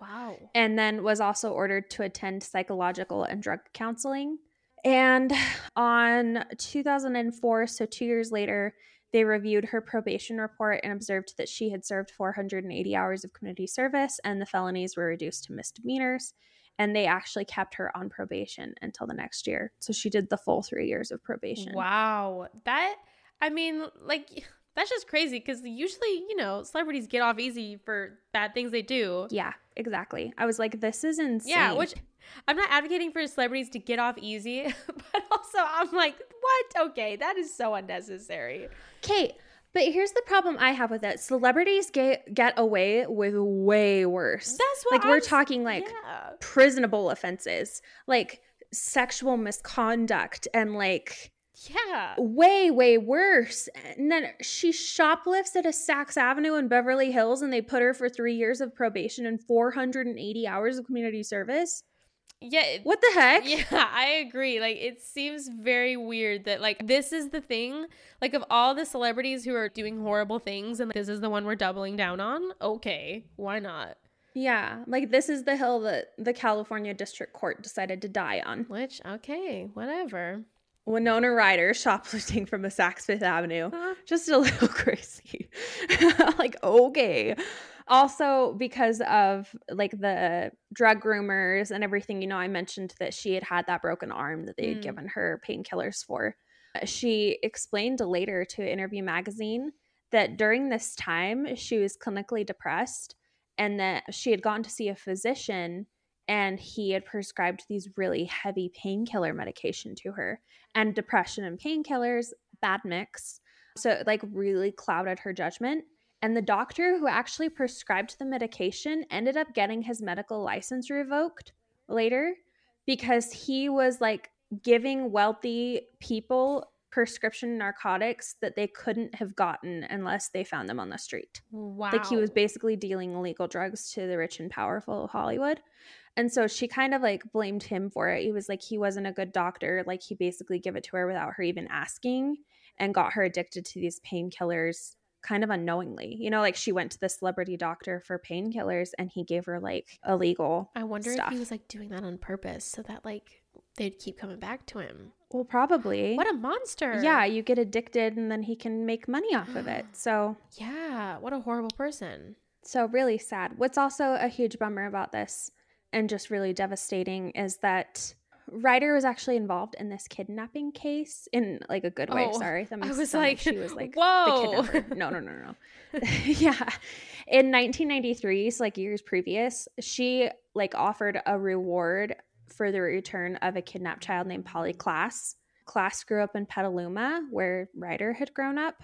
Wow. and then was also ordered to attend psychological and drug counseling. And on 2004, so two years later, they reviewed her probation report and observed that she had served 480 hours of community service and the felonies were reduced to misdemeanors. And they actually kept her on probation until the next year. So she did the full three years of probation. Wow. That, I mean, like, that's just crazy because usually, you know, celebrities get off easy for bad things they do. Yeah, exactly. I was like, this is insane. Yeah, which I'm not advocating for celebrities to get off easy, but also I'm like, what? Okay, that is so unnecessary. Kate, but here's the problem I have with it. Celebrities get get away with way worse. That's what like we're talking like yeah. prisonable offenses, like sexual misconduct and like Yeah. way way worse. And then she shoplifts at a Saks Avenue in Beverly Hills and they put her for 3 years of probation and 480 hours of community service. Yeah. What the heck? Yeah, I agree. Like it seems very weird that like this is the thing. Like of all the celebrities who are doing horrible things and this is the one we're doubling down on. Okay, why not? Yeah, like this is the hill that the California District Court decided to die on. Which okay, whatever. Winona Ryder shoplifting from a Saks Fifth Avenue. Huh? Just a little crazy. like, okay. Also, because of like the drug rumors and everything, you know, I mentioned that she had had that broken arm that they had Mm. given her painkillers for. She explained later to Interview Magazine that during this time she was clinically depressed and that she had gone to see a physician and he had prescribed these really heavy painkiller medication to her and depression and painkillers bad mix so it like really clouded her judgment and the doctor who actually prescribed the medication ended up getting his medical license revoked later because he was like giving wealthy people prescription narcotics that they couldn't have gotten unless they found them on the street Wow. like he was basically dealing illegal drugs to the rich and powerful of Hollywood. And so she kind of like blamed him for it. He was like he wasn't a good doctor. Like he basically gave it to her without her even asking and got her addicted to these painkillers kind of unknowingly. You know, like she went to the celebrity doctor for painkillers and he gave her like illegal I wonder stuff. if he was like doing that on purpose so that like they'd keep coming back to him. Well, probably. What a monster. yeah, you get addicted and then he can make money off of it. So Yeah, what a horrible person. So, really sad. What's also a huge bummer about this and just really devastating is that Ryder was actually involved in this kidnapping case in like a good way. Oh, Sorry. That I makes was like, she was like whoa. No, no, no, no. yeah. In 1993, so like years previous, she like offered a reward for the return of a kidnapped child named Polly Klaas. Klaas grew up in Petaluma, where Ryder had grown up.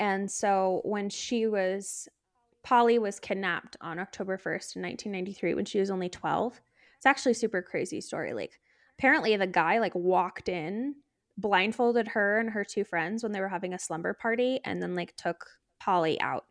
And so when she was Polly was kidnapped on October 1st in 1993 when she was only 12. It's actually a super crazy story. Like apparently the guy like walked in, blindfolded her and her two friends when they were having a slumber party and then like took Polly out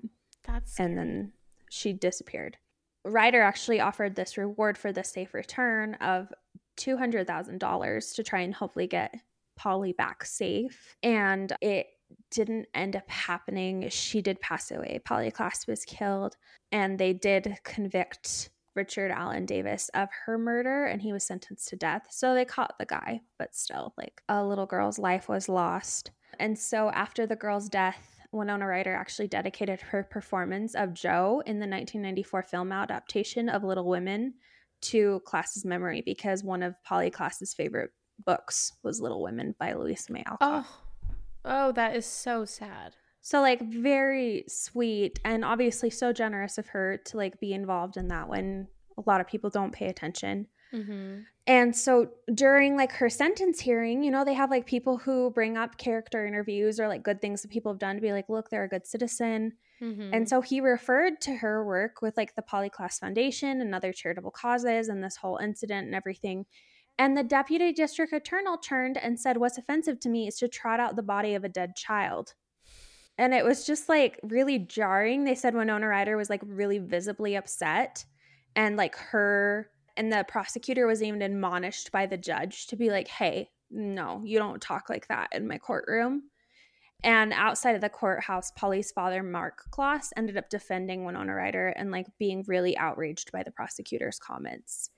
That's and then she disappeared. Ryder actually offered this reward for the safe return of $200,000 to try and hopefully get Polly back safe. And it didn't end up happening. She did pass away. Polly Klaas was killed, and they did convict Richard Allen Davis of her murder, and he was sentenced to death. So they caught the guy, but still, like a little girl's life was lost. And so after the girl's death, Winona Ryder actually dedicated her performance of Jo in the 1994 film adaptation of Little Women to Klaas's memory because one of Polly Klaas's favorite books was Little Women by Louisa May Alcott. Oh. Oh, that is so sad. So like very sweet and obviously so generous of her to like be involved in that when a lot of people don't pay attention. Mm-hmm. And so during like her sentence hearing, you know, they have like people who bring up character interviews or like good things that people have done to be like, look, they're a good citizen. Mm-hmm. And so he referred to her work with like the Polly Klaas Foundation and other charitable causes and this whole incident and everything. And the deputy district attorney turned and said, What's offensive to me is to trot out the body of a dead child. And it was just like really jarring. They said Winona Ryder was like really visibly upset. And like her and the prosecutor was even admonished by the judge to be like, hey, no, you don't talk like that in my courtroom. And outside of the courthouse, Polly's father, Marc Klaas, ended up defending Winona Ryder and like being really outraged by the prosecutor's comments.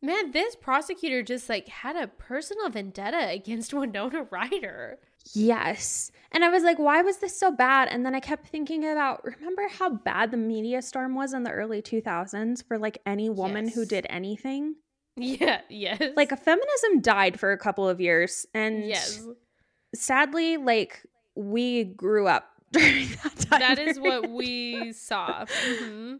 Man, this prosecutor just like had a personal vendetta against Winona Ryder. Yes. And I was like, why was this so bad? And then I kept thinking about remember how bad the media storm was in the early 2000s for like any woman yes. who did anything? Yeah, yes. Like feminism died for a couple of years and Yes. Sadly, like we grew up during that time. That is what we saw. Mm-hmm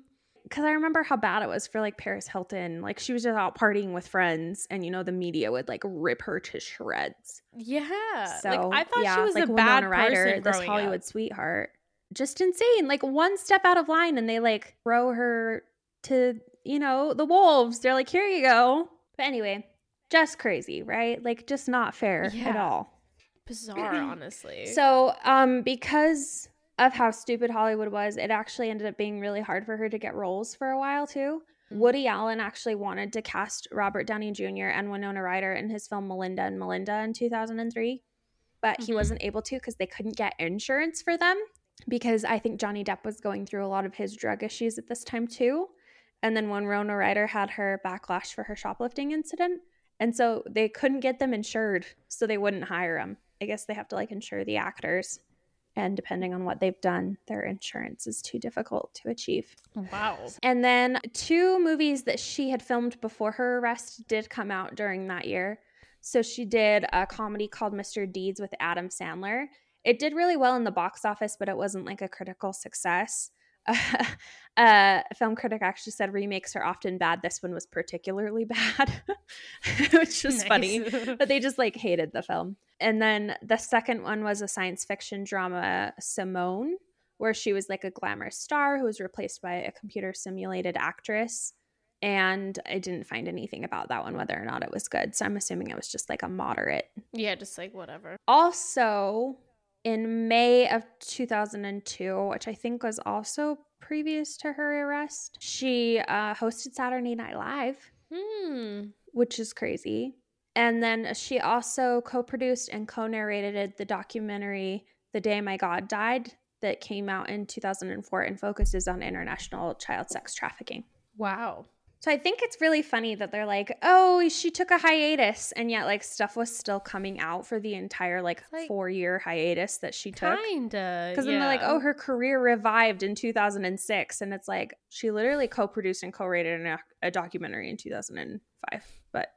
because I remember how bad it was for like Paris Hilton. Like she was just out partying with friends, and you know the media would like rip her to shreds. Yeah, so like, I thought yeah, she was like a Winona bad Ryder, this Hollywood up. sweetheart. Just insane. Like one step out of line, and they like throw her to you know the wolves. They're like, here you go. But anyway, just crazy, right? Like just not fair yeah. at all. Bizarre, honestly. So, um, because of how stupid Hollywood was, it actually ended up being really hard for her to get roles for a while too. Mm-hmm. Woody Allen actually wanted to cast Robert Downey Jr. and Winona Ryder in his film Melinda and Melinda in 2003, but mm-hmm. he wasn't able to because they couldn't get insurance for them because I think Johnny Depp was going through a lot of his drug issues at this time too. And then when Winona Ryder had her backlash for her shoplifting incident, and so they couldn't get them insured, so they wouldn't hire them. I guess they have to like insure the actors and depending on what they've done, their insurance is too difficult to achieve. Wow. And then two movies that she had filmed before her arrest did come out during that year. So she did a comedy called Mr. Deeds with Adam Sandler. It did really well in the box office, but it wasn't like a critical success. a film critic actually said remakes are often bad. This one was particularly bad, which was nice. funny. But they just like hated the film. And then the second one was a science fiction drama, Simone, where she was like a glamorous star who was replaced by a computer simulated actress. And I didn't find anything about that one, whether or not it was good. So I'm assuming it was just like a moderate. Yeah, just like whatever. Also, in May of 2002, which I think was also previous to her arrest, she uh, hosted Saturday Night Live, hmm. which is crazy. And then she also co produced and co narrated the documentary The Day My God Died that came out in 2004 and focuses on international child sex trafficking. Wow. So I think it's really funny that they're like, oh, she took a hiatus, and yet like stuff was still coming out for the entire like, like four year hiatus that she took. Kinda, because then they're like, oh, her career revived in 2006, and it's like she literally co-produced and co-rated a, a documentary in 2005. But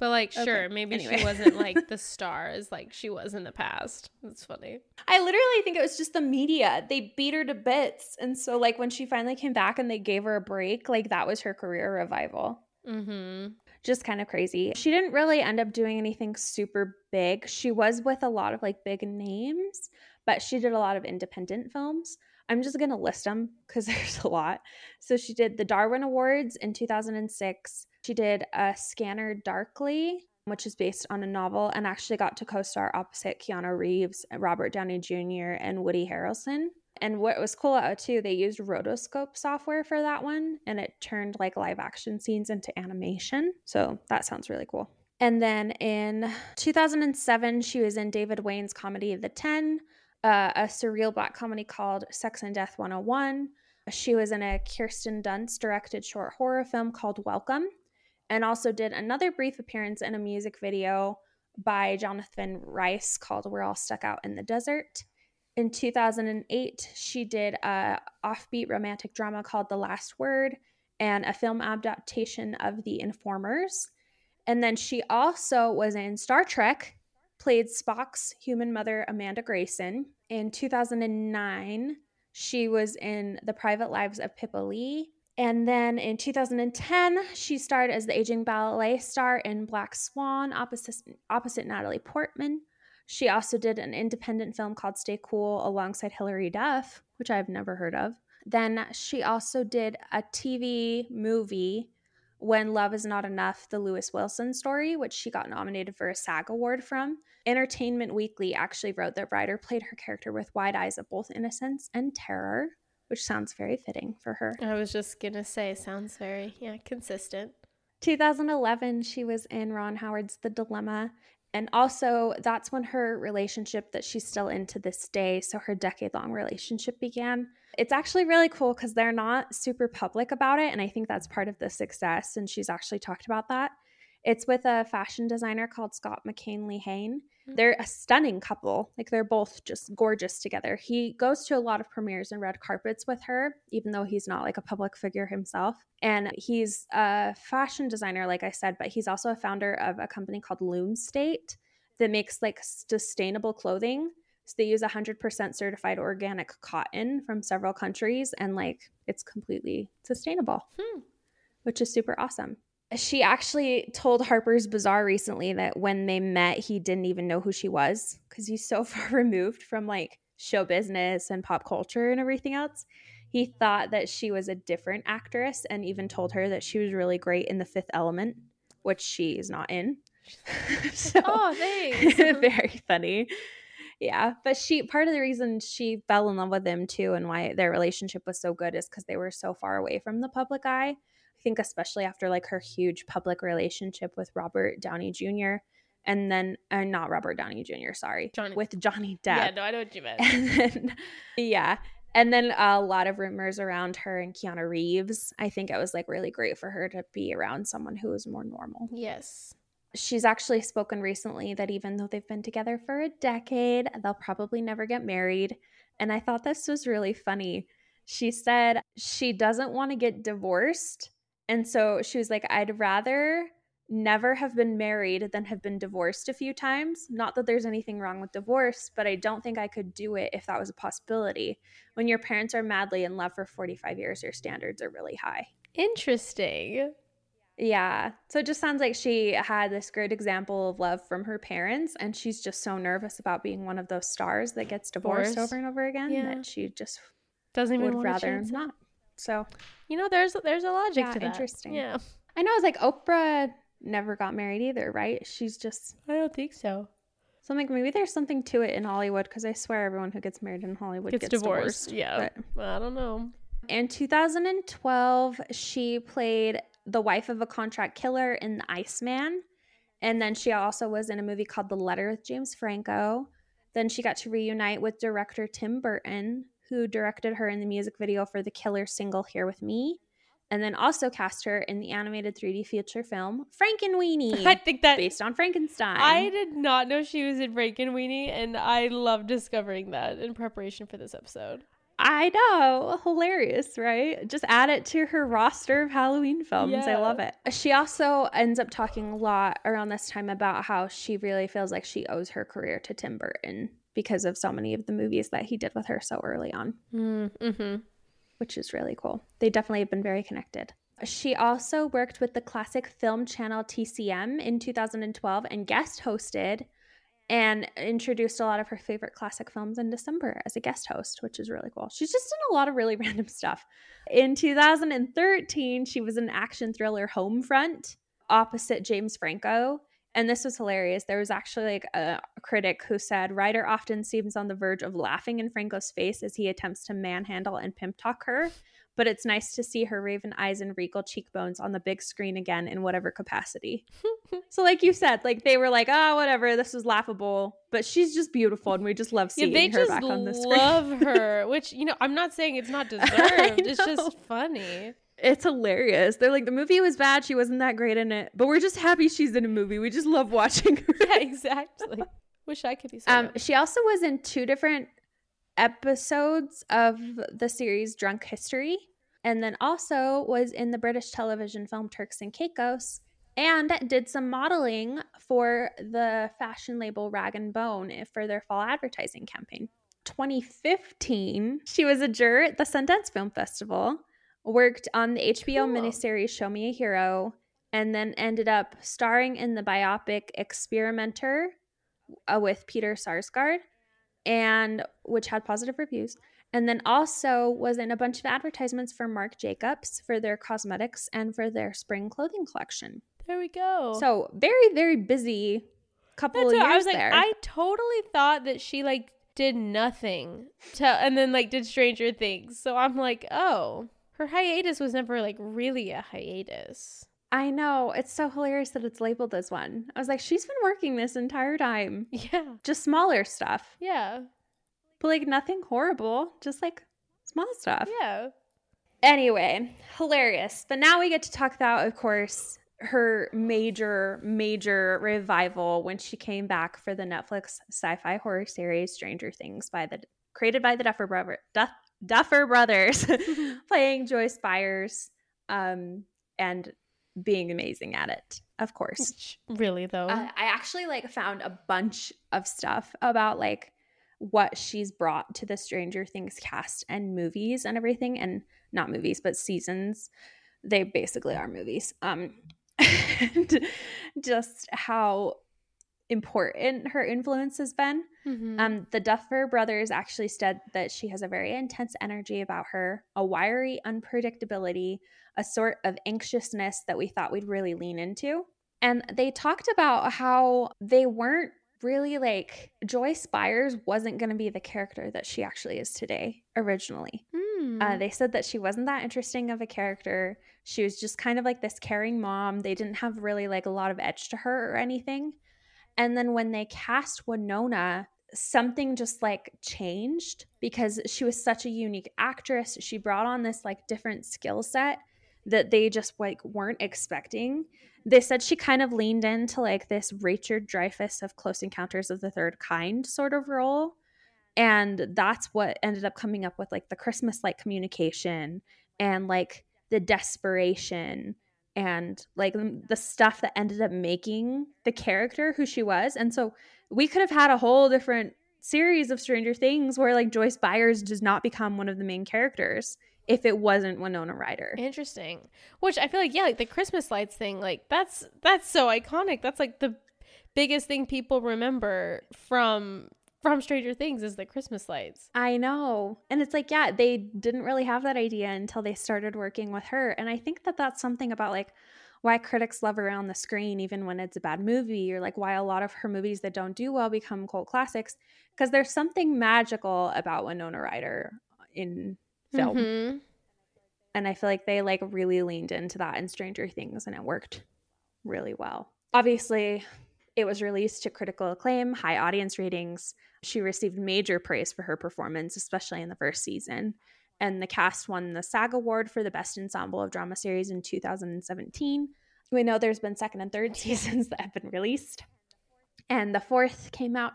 but like, okay. sure, maybe anyway. she wasn't like the star as like she was in the past. That's funny. I literally think it was just the media. They beat her to bits, and so like when she finally came back and they gave her a break, like that was her career revival. Mm-hmm. Just kind of crazy. She didn't really end up doing anything super big. She was with a lot of like big names, but she did a lot of independent films. I'm just going to list them because there's a lot. So she did the Darwin Awards in 2006. She did a Scanner Darkly, which is based on a novel, and actually got to co star opposite Keanu Reeves, Robert Downey Jr., and Woody Harrelson. And what was cool too, they used rotoscope software for that one, and it turned like live action scenes into animation. So that sounds really cool. And then in 2007, she was in David Wain's comedy The Ten, uh, a surreal black comedy called Sex and Death 101. She was in a Kirsten Dunst directed short horror film called Welcome, and also did another brief appearance in a music video by Jonathan Rice called We're All Stuck Out in the Desert. In 2008, she did a offbeat romantic drama called The Last Word and a film adaptation of The Informers. And then she also was in Star Trek played Spock's human mother, Amanda Grayson. In 2009, she was in The Private Lives of Pippa Lee. And then in 2010, she starred as the aging ballet star in Black Swan opposite, opposite Natalie Portman. She also did an independent film called Stay Cool alongside Hilary Duff, which I've never heard of. Then she also did a TV movie When Love Is Not Enough, the Lois Wilson story, which she got nominated for a SAG award from. Entertainment Weekly actually wrote that Ryder played her character with wide eyes of both innocence and terror, which sounds very fitting for her. I was just gonna say, sounds very yeah consistent. 2011, she was in Ron Howard's The Dilemma. And also, that's when her relationship that she's still in to this day, so her decade long relationship began. It's actually really cool because they're not super public about it. And I think that's part of the success. And she's actually talked about that. It's with a fashion designer called Scott Mackinlay Hahn. Mm. They're a stunning couple. Like they're both just gorgeous together. He goes to a lot of premieres and red carpets with her, even though he's not like a public figure himself. And he's a fashion designer, like I said, but he's also a founder of a company called Loomstate that makes like sustainable clothing. So they use 100% certified organic cotton from several countries and like it's completely sustainable, Hmm. which is super awesome she actually told Harper's Bazaar recently that when they met, he didn't even know who she was because he's so far removed from like show business and pop culture and everything else. He thought that she was a different actress and even told her that she was really great in The Fifth Element, which she is not in. so, Oh, thanks. very funny. Yeah, but she part of the reason she fell in love with him too and why their relationship was so good is because they were so far away from the public eye. I think especially after like her huge public relationship with Robert Downey Jr. and then uh, not Robert Downey Jr. Sorry, Johnny- with Johnny Depp. Yeah, no, I know what you meant. and then yeah, and then a lot of rumors around her and Keanu Reeves. I think it was like really great for her to be around someone who was more normal yes. she's actually spoken recently that even though they've been together for a decade, they'll probably never get married. And I thought this was really funny. She said she doesn't want to get divorced. And so she was like, I'd rather never have been married than have been divorced a few times. Not that there's anything wrong with divorce, but I don't think I could do it if that was a possibility. When your parents are madly in love for 45 years, your standards are really high. Interesting. Yeah. So it just sounds like she had this great example of love from her parents, and she's just so nervous about being one of those stars that gets divorced over and over again Yeah. that she just Doesn't even would rather not. So You know, there's there's a logic Yeah, to that. interesting. Yeah. I know it's like Oprah never got married either, right? She's just I don't think so. so I'm like maybe there's something to it in Hollywood because I swear everyone who gets married in Hollywood Gets, gets, divorced. divorced. Yeah. But I don't know. In 2012, she played the wife of a contract killer in The Iceman. And then she also was in a movie called The Letter with James Franco. Then she got to reunite with director Tim Burton, who directed her in the music video for the killer single Here With Me. And then also cast her in the animated 3D feature film Frankenweenie, I think that based on Frankenstein. I did not know she was in Breakin' Weenie, and I love discovering that in preparation for this episode. I know. Hilarious, right? Just add it to her roster of Halloween films. I love it. She also ends up talking a lot around this time about how she really feels like she owes her career to Tim Burton because of so many of the movies that he did with her so early on, Mm-hmm. which is really cool. They definitely have been very connected. She also worked with the classic film channel TCM in 2012 and guest hosted and introduced a lot of her favorite classic films in December as a guest host, which is really cool. She's just done a lot of really random stuff. In 2013, she was in action thriller Homefront opposite James Franco. And this was hilarious. There was actually like a critic who said Ryder often seems on the verge of laughing in Franco's face as he attempts to manhandle and pimp talk her. But it's nice to see her raven eyes and regal cheekbones on the big screen again in whatever capacity. so, like you said, like they were like, oh, whatever, this is laughable. But she's just beautiful, and we just love Yeah, seeing they her back on the screen. love her, which you know I'm not saying it's not deserved. it's just funny. It's hilarious. They're like, the movie was bad. She wasn't that great in it. But we're just happy she's in a movie. We just love watching her. Yeah, exactly. Wish I could be. So Um, good. she also was in two different episodes of the series Drunk History, and then also was in the British television film Turks and Caicos, and did some modeling for the fashion label Rag and Bone for their fall advertising campaign. 2015, she was a juror at the Sundance Film Festival, worked on the HBO Cool. miniseries Show Me a Hero, and then ended up starring in the biopic Experimenter uh, with Peter Sarsgaard, and which had positive reviews. And then also was in a bunch of advertisements for Marc Jacobs for their cosmetics and for their spring clothing collection. There we go. So very, very busy couple That's of years I was like, there. I totally thought that she like did nothing to, and then like did Stranger Things. So I'm like, oh, her hiatus was never like really a hiatus. I know. It's so hilarious that it's labeled as one. I was like, she's been working this entire time. Yeah, Just smaller stuff. yeah, But like nothing horrible. Just like small stuff. yeah. Anyway, hilarious. But now we get to talk about, of course, her major, major revival when she came back for the Netflix sci-fi horror series Stranger Things by the created by the Duffer brother Duff, Duffer brothers, playing Joyce Byers, um, and being amazing at it, of course. Really though. Uh, I actually like found a bunch of stuff about like what she's brought to the Stranger Things cast and movies and everything, and not movies, but seasons. They basically are movies. Um, and just how important her influence has been. Mhm. Um, the Duffer brothers actually said that she has a very intense energy about her, a wiry unpredictability, a sort of anxiousness that we thought we'd really lean into. And they talked about how they weren't really like Joyce Byers wasn't going to be the character that she actually is today originally. Hmm. Uh, they said that she wasn't that interesting of a character. She was just kind of like this caring mom. They didn't have really like a lot of edge to her or anything. And then when they cast Winona, something just like changed because she was such a unique actress. She brought on this like different skill set that they just like weren't expecting. They said she kind of leaned into like this Richard Dreyfuss of Close Encounters of the Third Kind sort of role. And that's what ended up coming up with like the Christmas like communication and like the desperation and like the stuff that ended up making the character who she was. And so we could have had a whole different series of Stranger Things where like Joyce Byers does not become one of the main characters if it wasn't Winona Ryder. Interesting. Which I feel like yeah, like the Christmas lights thing, like that's that's so iconic. That's like the biggest thing people remember from from Stranger Things is the Christmas lights. I know. And it's like, yeah, they didn't really have that idea until they started working with her. And I think that that's something about like why critics love her on the screen, even when it's a bad movie, or like why a lot of her movies that don't do well become cult classics. Because there's something magical about Winona Ryder in film. Mhm. And I feel like they like really leaned into that in Stranger Things and it worked really well. Obviously, it was released to critical acclaim, high audience ratings. She received major praise for her performance, especially in the first season. And the cast won the SAG Award for the Best Ensemble of Drama Series in 2017. We know there's been second and third seasons that have been released. And the fourth came out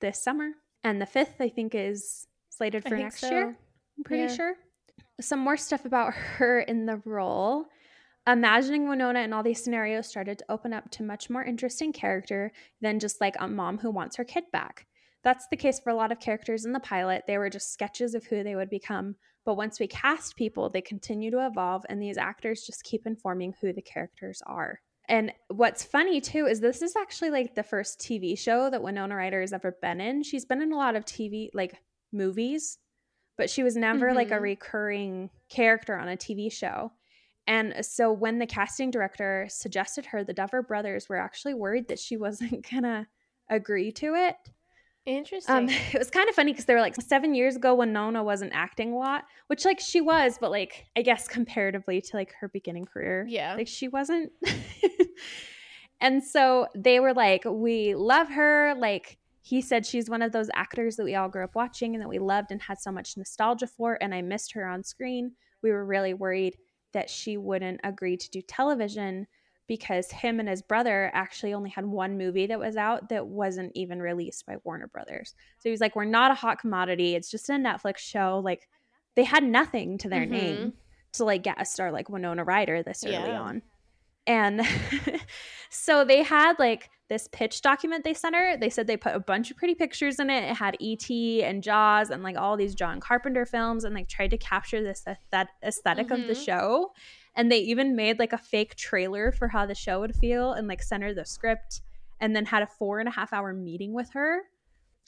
this summer. And the fifth, I think, is slated for next so. year. I'm pretty Yeah. sure. Some more stuff about her in the role. Imagining Winona in all these scenarios started to open up to much more interesting character than just like a mom who wants her kid back. That's the case for a lot of characters in the pilot. They were just sketches of who they would become. But once we cast people, they continue to evolve, and these actors just keep informing who the characters are. And what's funny too is this is actually like the first TV show that Winona Ryder has ever been in. She's been in a lot of TV, like movies, but she was never like a Mhm. recurring character on a TV show. And so when the casting director suggested her, the Duffer brothers were actually worried that she wasn't gonna agree to it. Interesting. Um, it was kind of funny because they were like seven years ago when Winona wasn't acting a lot, which like she was, but like I guess comparatively to like her beginning career, yeah. like she wasn't. and so they were like, "We love her." Like he said, she's one of those actors that we all grew up watching and that we loved and had so much nostalgia for. And I missed her on screen. We were really worried that she wouldn't agree to do television because him and his brother actually only had one movie that was out that wasn't even released by Warner Brothers. So he was like, We're not a hot commodity. It's just a Netflix show. Like they had nothing to their Mhm. name to like get a star like Winona Ryder this early Yeah. on. And so they had like this pitch document they sent her. They said they put a bunch of pretty pictures in it. It had E.T. and Jaws and like all these John Carpenter films and like tried to capture this that aesthetic of the Mhm. show. And they even made like a fake trailer for how the show would feel and like sent her the script and then had a four and a half hour meeting with her.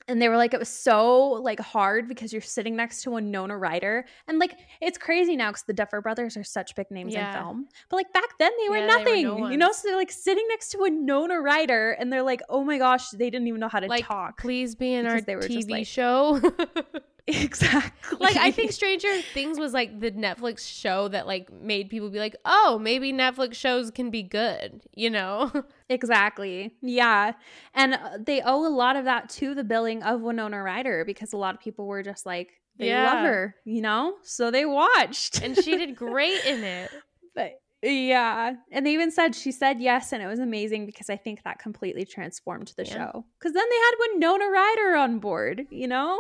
and they were like it was so like hard because you're sitting next to Winona Ryder and like it's crazy now because the Duffer Brothers are such big names Yeah. in film but like back then they were Yeah, they were nothing no you know so they're like sitting next to Winona Ryder and they're like oh my gosh they didn't even know how to like, talk please be in our they were just TV like- show. exactly like I think Stranger Things was like the Netflix show that like made people be like, "Oh, maybe Netflix shows can be good," you know? Exactly. Yeah. And uh, they owe a lot of that to the billing of Winona Ryder because a lot of people were just like, they love her, you know? So they watched. and she did great in it. but yeah. And they even said, she said yes. And it was amazing because I think that completely transformed the Yeah. show. Because then they had Winona Ryder on board, you know?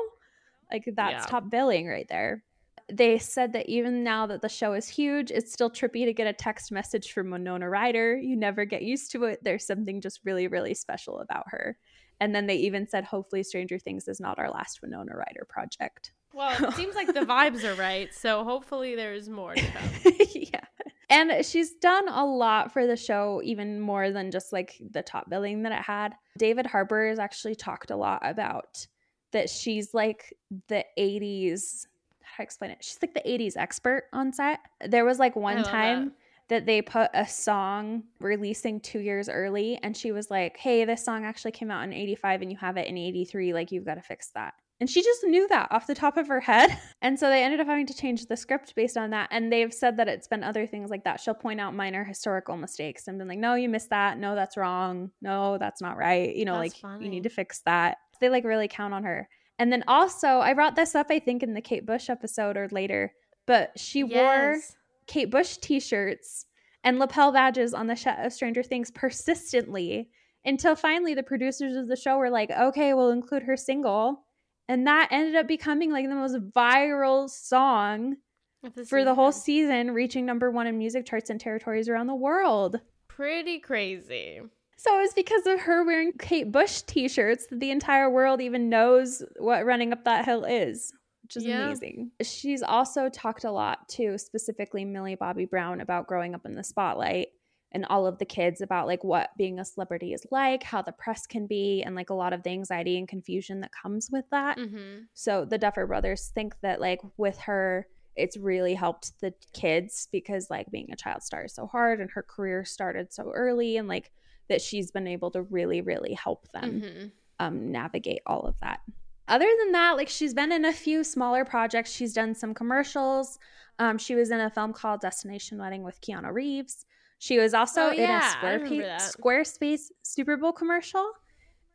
Like that's Yeah. top billing right there. They said that even now that the show is huge, it's still trippy to get a text message from Winona Ryder. You never get used to it. There's something just really, really special about her. And then they even said, hopefully, Stranger Things is not our last Winona Ryder project. Well, it seems like the vibes are right, so hopefully there's more to come. yeah. And she's done a lot for the show, even more than just like the top billing that it had. David Harbour has actually talked a lot about that she's like the 80s. How do I explain it? She's like the 80s expert on set. There was like one time that they put a song releasing two years early, and she was like, Hey, this song actually came out in 85 and you have it in 83. Like, you've got to fix that. And she just knew that off the top of her head. And so they ended up having to change the script based on that. And they've said that it's been other things like that. She'll point out minor historical mistakes and been like, no, you missed that. No, that's wrong. No, that's not right. You know, That's like funny. you need to fix that. They like really count on her. And then also, I brought this up, I think, in the Kate Bush episode or later, but she wore Kate Bush t shirts and lapel badges on the set of Stranger Things persistently until finally the producers of the show were like, okay, we'll include her single. And that ended up becoming like the most viral song the for the whole season. season, reaching number one in music charts and territories around the world. Pretty crazy. So it was because of her wearing Kate Bush t shirts that the entire world even knows what running up that hill is, which is Yeah. amazing. She's also talked a lot to specifically Millie Bobby Brown, about growing up in the spotlight and all of the kids about like what being a celebrity is like, how the press can be, and like a lot of the anxiety and confusion that comes with that. Mm-hmm. So the Duffer brothers think that like with her, it's really helped the kids because like being a child star is so hard and her career started so early and like that she's been able to really, really help them Mm-hmm. um, navigate all of that. Other than that, like she's been in a few smaller projects. She's done some commercials. Um, she was in a film called Destination Wedding with Keanu Reeves. She was also Oh, in yeah, I a Squarespace. Squarespace Super Bowl commercial,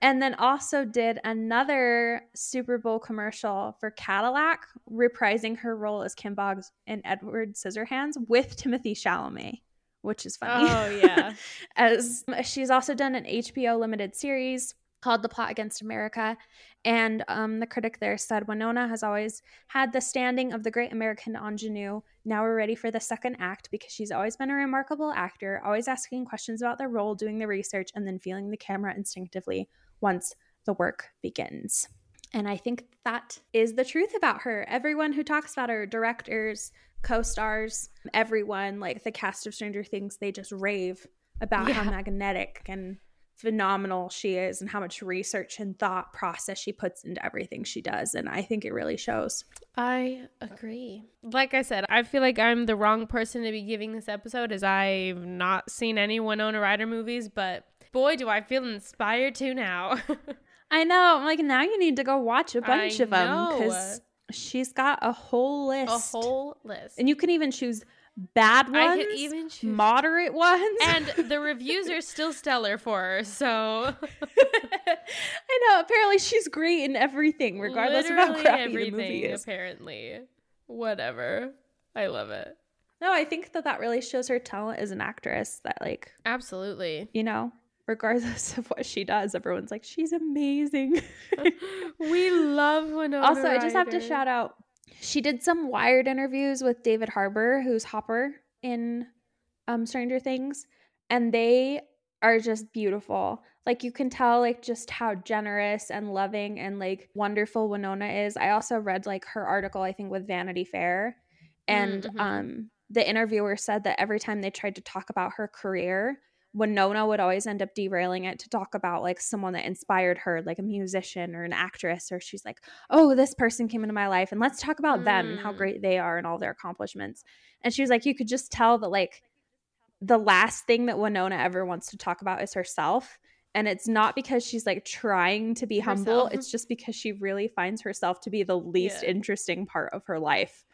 and then also did another Super Bowl commercial for Cadillac, reprising her role as Kim Boggs in Edward Scissorhands with Timothée Chalamet, which is funny. Oh yeah. as she's also done an HBO limited series called The Plot Against America. And um, the critic there said Winona has always had the standing of the great American ingenue. Now we're ready for the second act because she's always been a remarkable actor, always asking questions about their role, doing the research, and then feeling the camera instinctively once the work begins. And I think that is the truth about her. Everyone who talks about her, directors, co stars, everyone, like the cast of Stranger Things, they just rave about how magnetic and phenomenal she is and how much research and thought process she puts into everything she does. And I think it really shows. I agree. Like I said, I feel like I'm the wrong person to be giving this episode as I've not seen any Winona Ryder movies, but boy, do I feel inspired to now. I know. I'm like, now you need to go watch a bunch I of them know. She's got a whole list. A whole list. and you can even choose bad ones, even choose moderate ones. and the reviews are still stellar for her, so I know. Apparently, she's great in everything, regardless of how crappy everything, the movie is. Apparently, whatever. I love it. No, I think that that really shows her talent as an actress. That, like, Absolutely. you know, regardless of what she does, everyone's like, she's amazing. we love Winona. also, I just have to shout out. She did some Wired interviews with David Harbour, who's Hopper in um, Stranger Things, and they are just beautiful. Like you can tell, like just how generous and loving and like wonderful Winona is. I also read like her article, I think, with Vanity Fair, and Mhm. um, the interviewer said that every time they tried to talk about her career, Winona would always end up derailing it to talk about like someone that inspired her, like a musician or an actress, or she's like, oh, this person came into my life and let's talk about them and how Mm. great they are and all their accomplishments. And she was like, you could just tell that like the last thing that Winona ever wants to talk about is herself. And it's not because she's like trying to be humble, it's just because she really finds herself to be the least Yeah. interesting part of her life.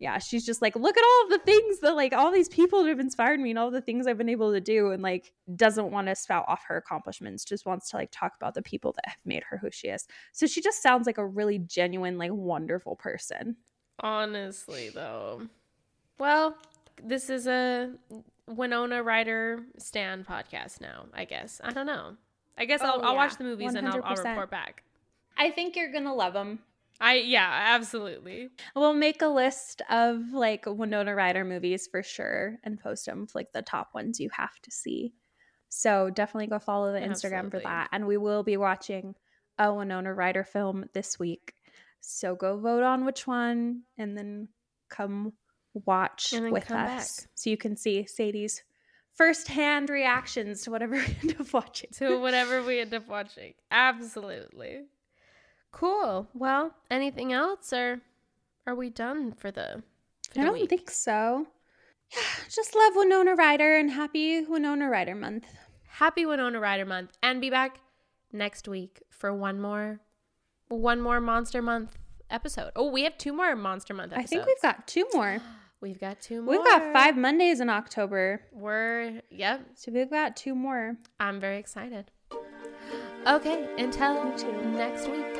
Yeah, she's just like, look at all the things that like all these people that have inspired me and all the things I've been able to do, and like doesn't want to spout off her accomplishments, just wants to like talk about the people that have made her who she is. So she just sounds like a really genuine, like wonderful person. Honestly, though. Well, this is a Winona Ryder Stan podcast now, I guess. I don't know. I guess I'll, Oh, I'll watch the movies and I'll, I'll report back. I think you're gonna love them. I, yeah, absolutely. We'll make a list of like Winona Ryder movies for sure and post them like the top ones you have to see. So definitely go follow the Instagram for that. And we will be watching a Winona Ryder film this week. So go vote on which one and then come watch then with come us back. so you can see Sadie's firsthand reactions to whatever we end up watching. To whatever we end up watching. Absolutely. Cool. Well, anything else or are we done for the, for I the don't week? think so. Yeah, just love Winona Ryder and happy Winona Ryder month. happy Winona Ryder month and be back next week for one more one more Monster Month episode. Oh, we have two more Monster Month I think we've got two more. we've got two more. We've got five Mondays in October. We're yep. So we've got two more. I'm very excited. Okay, until next week.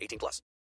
18 plus.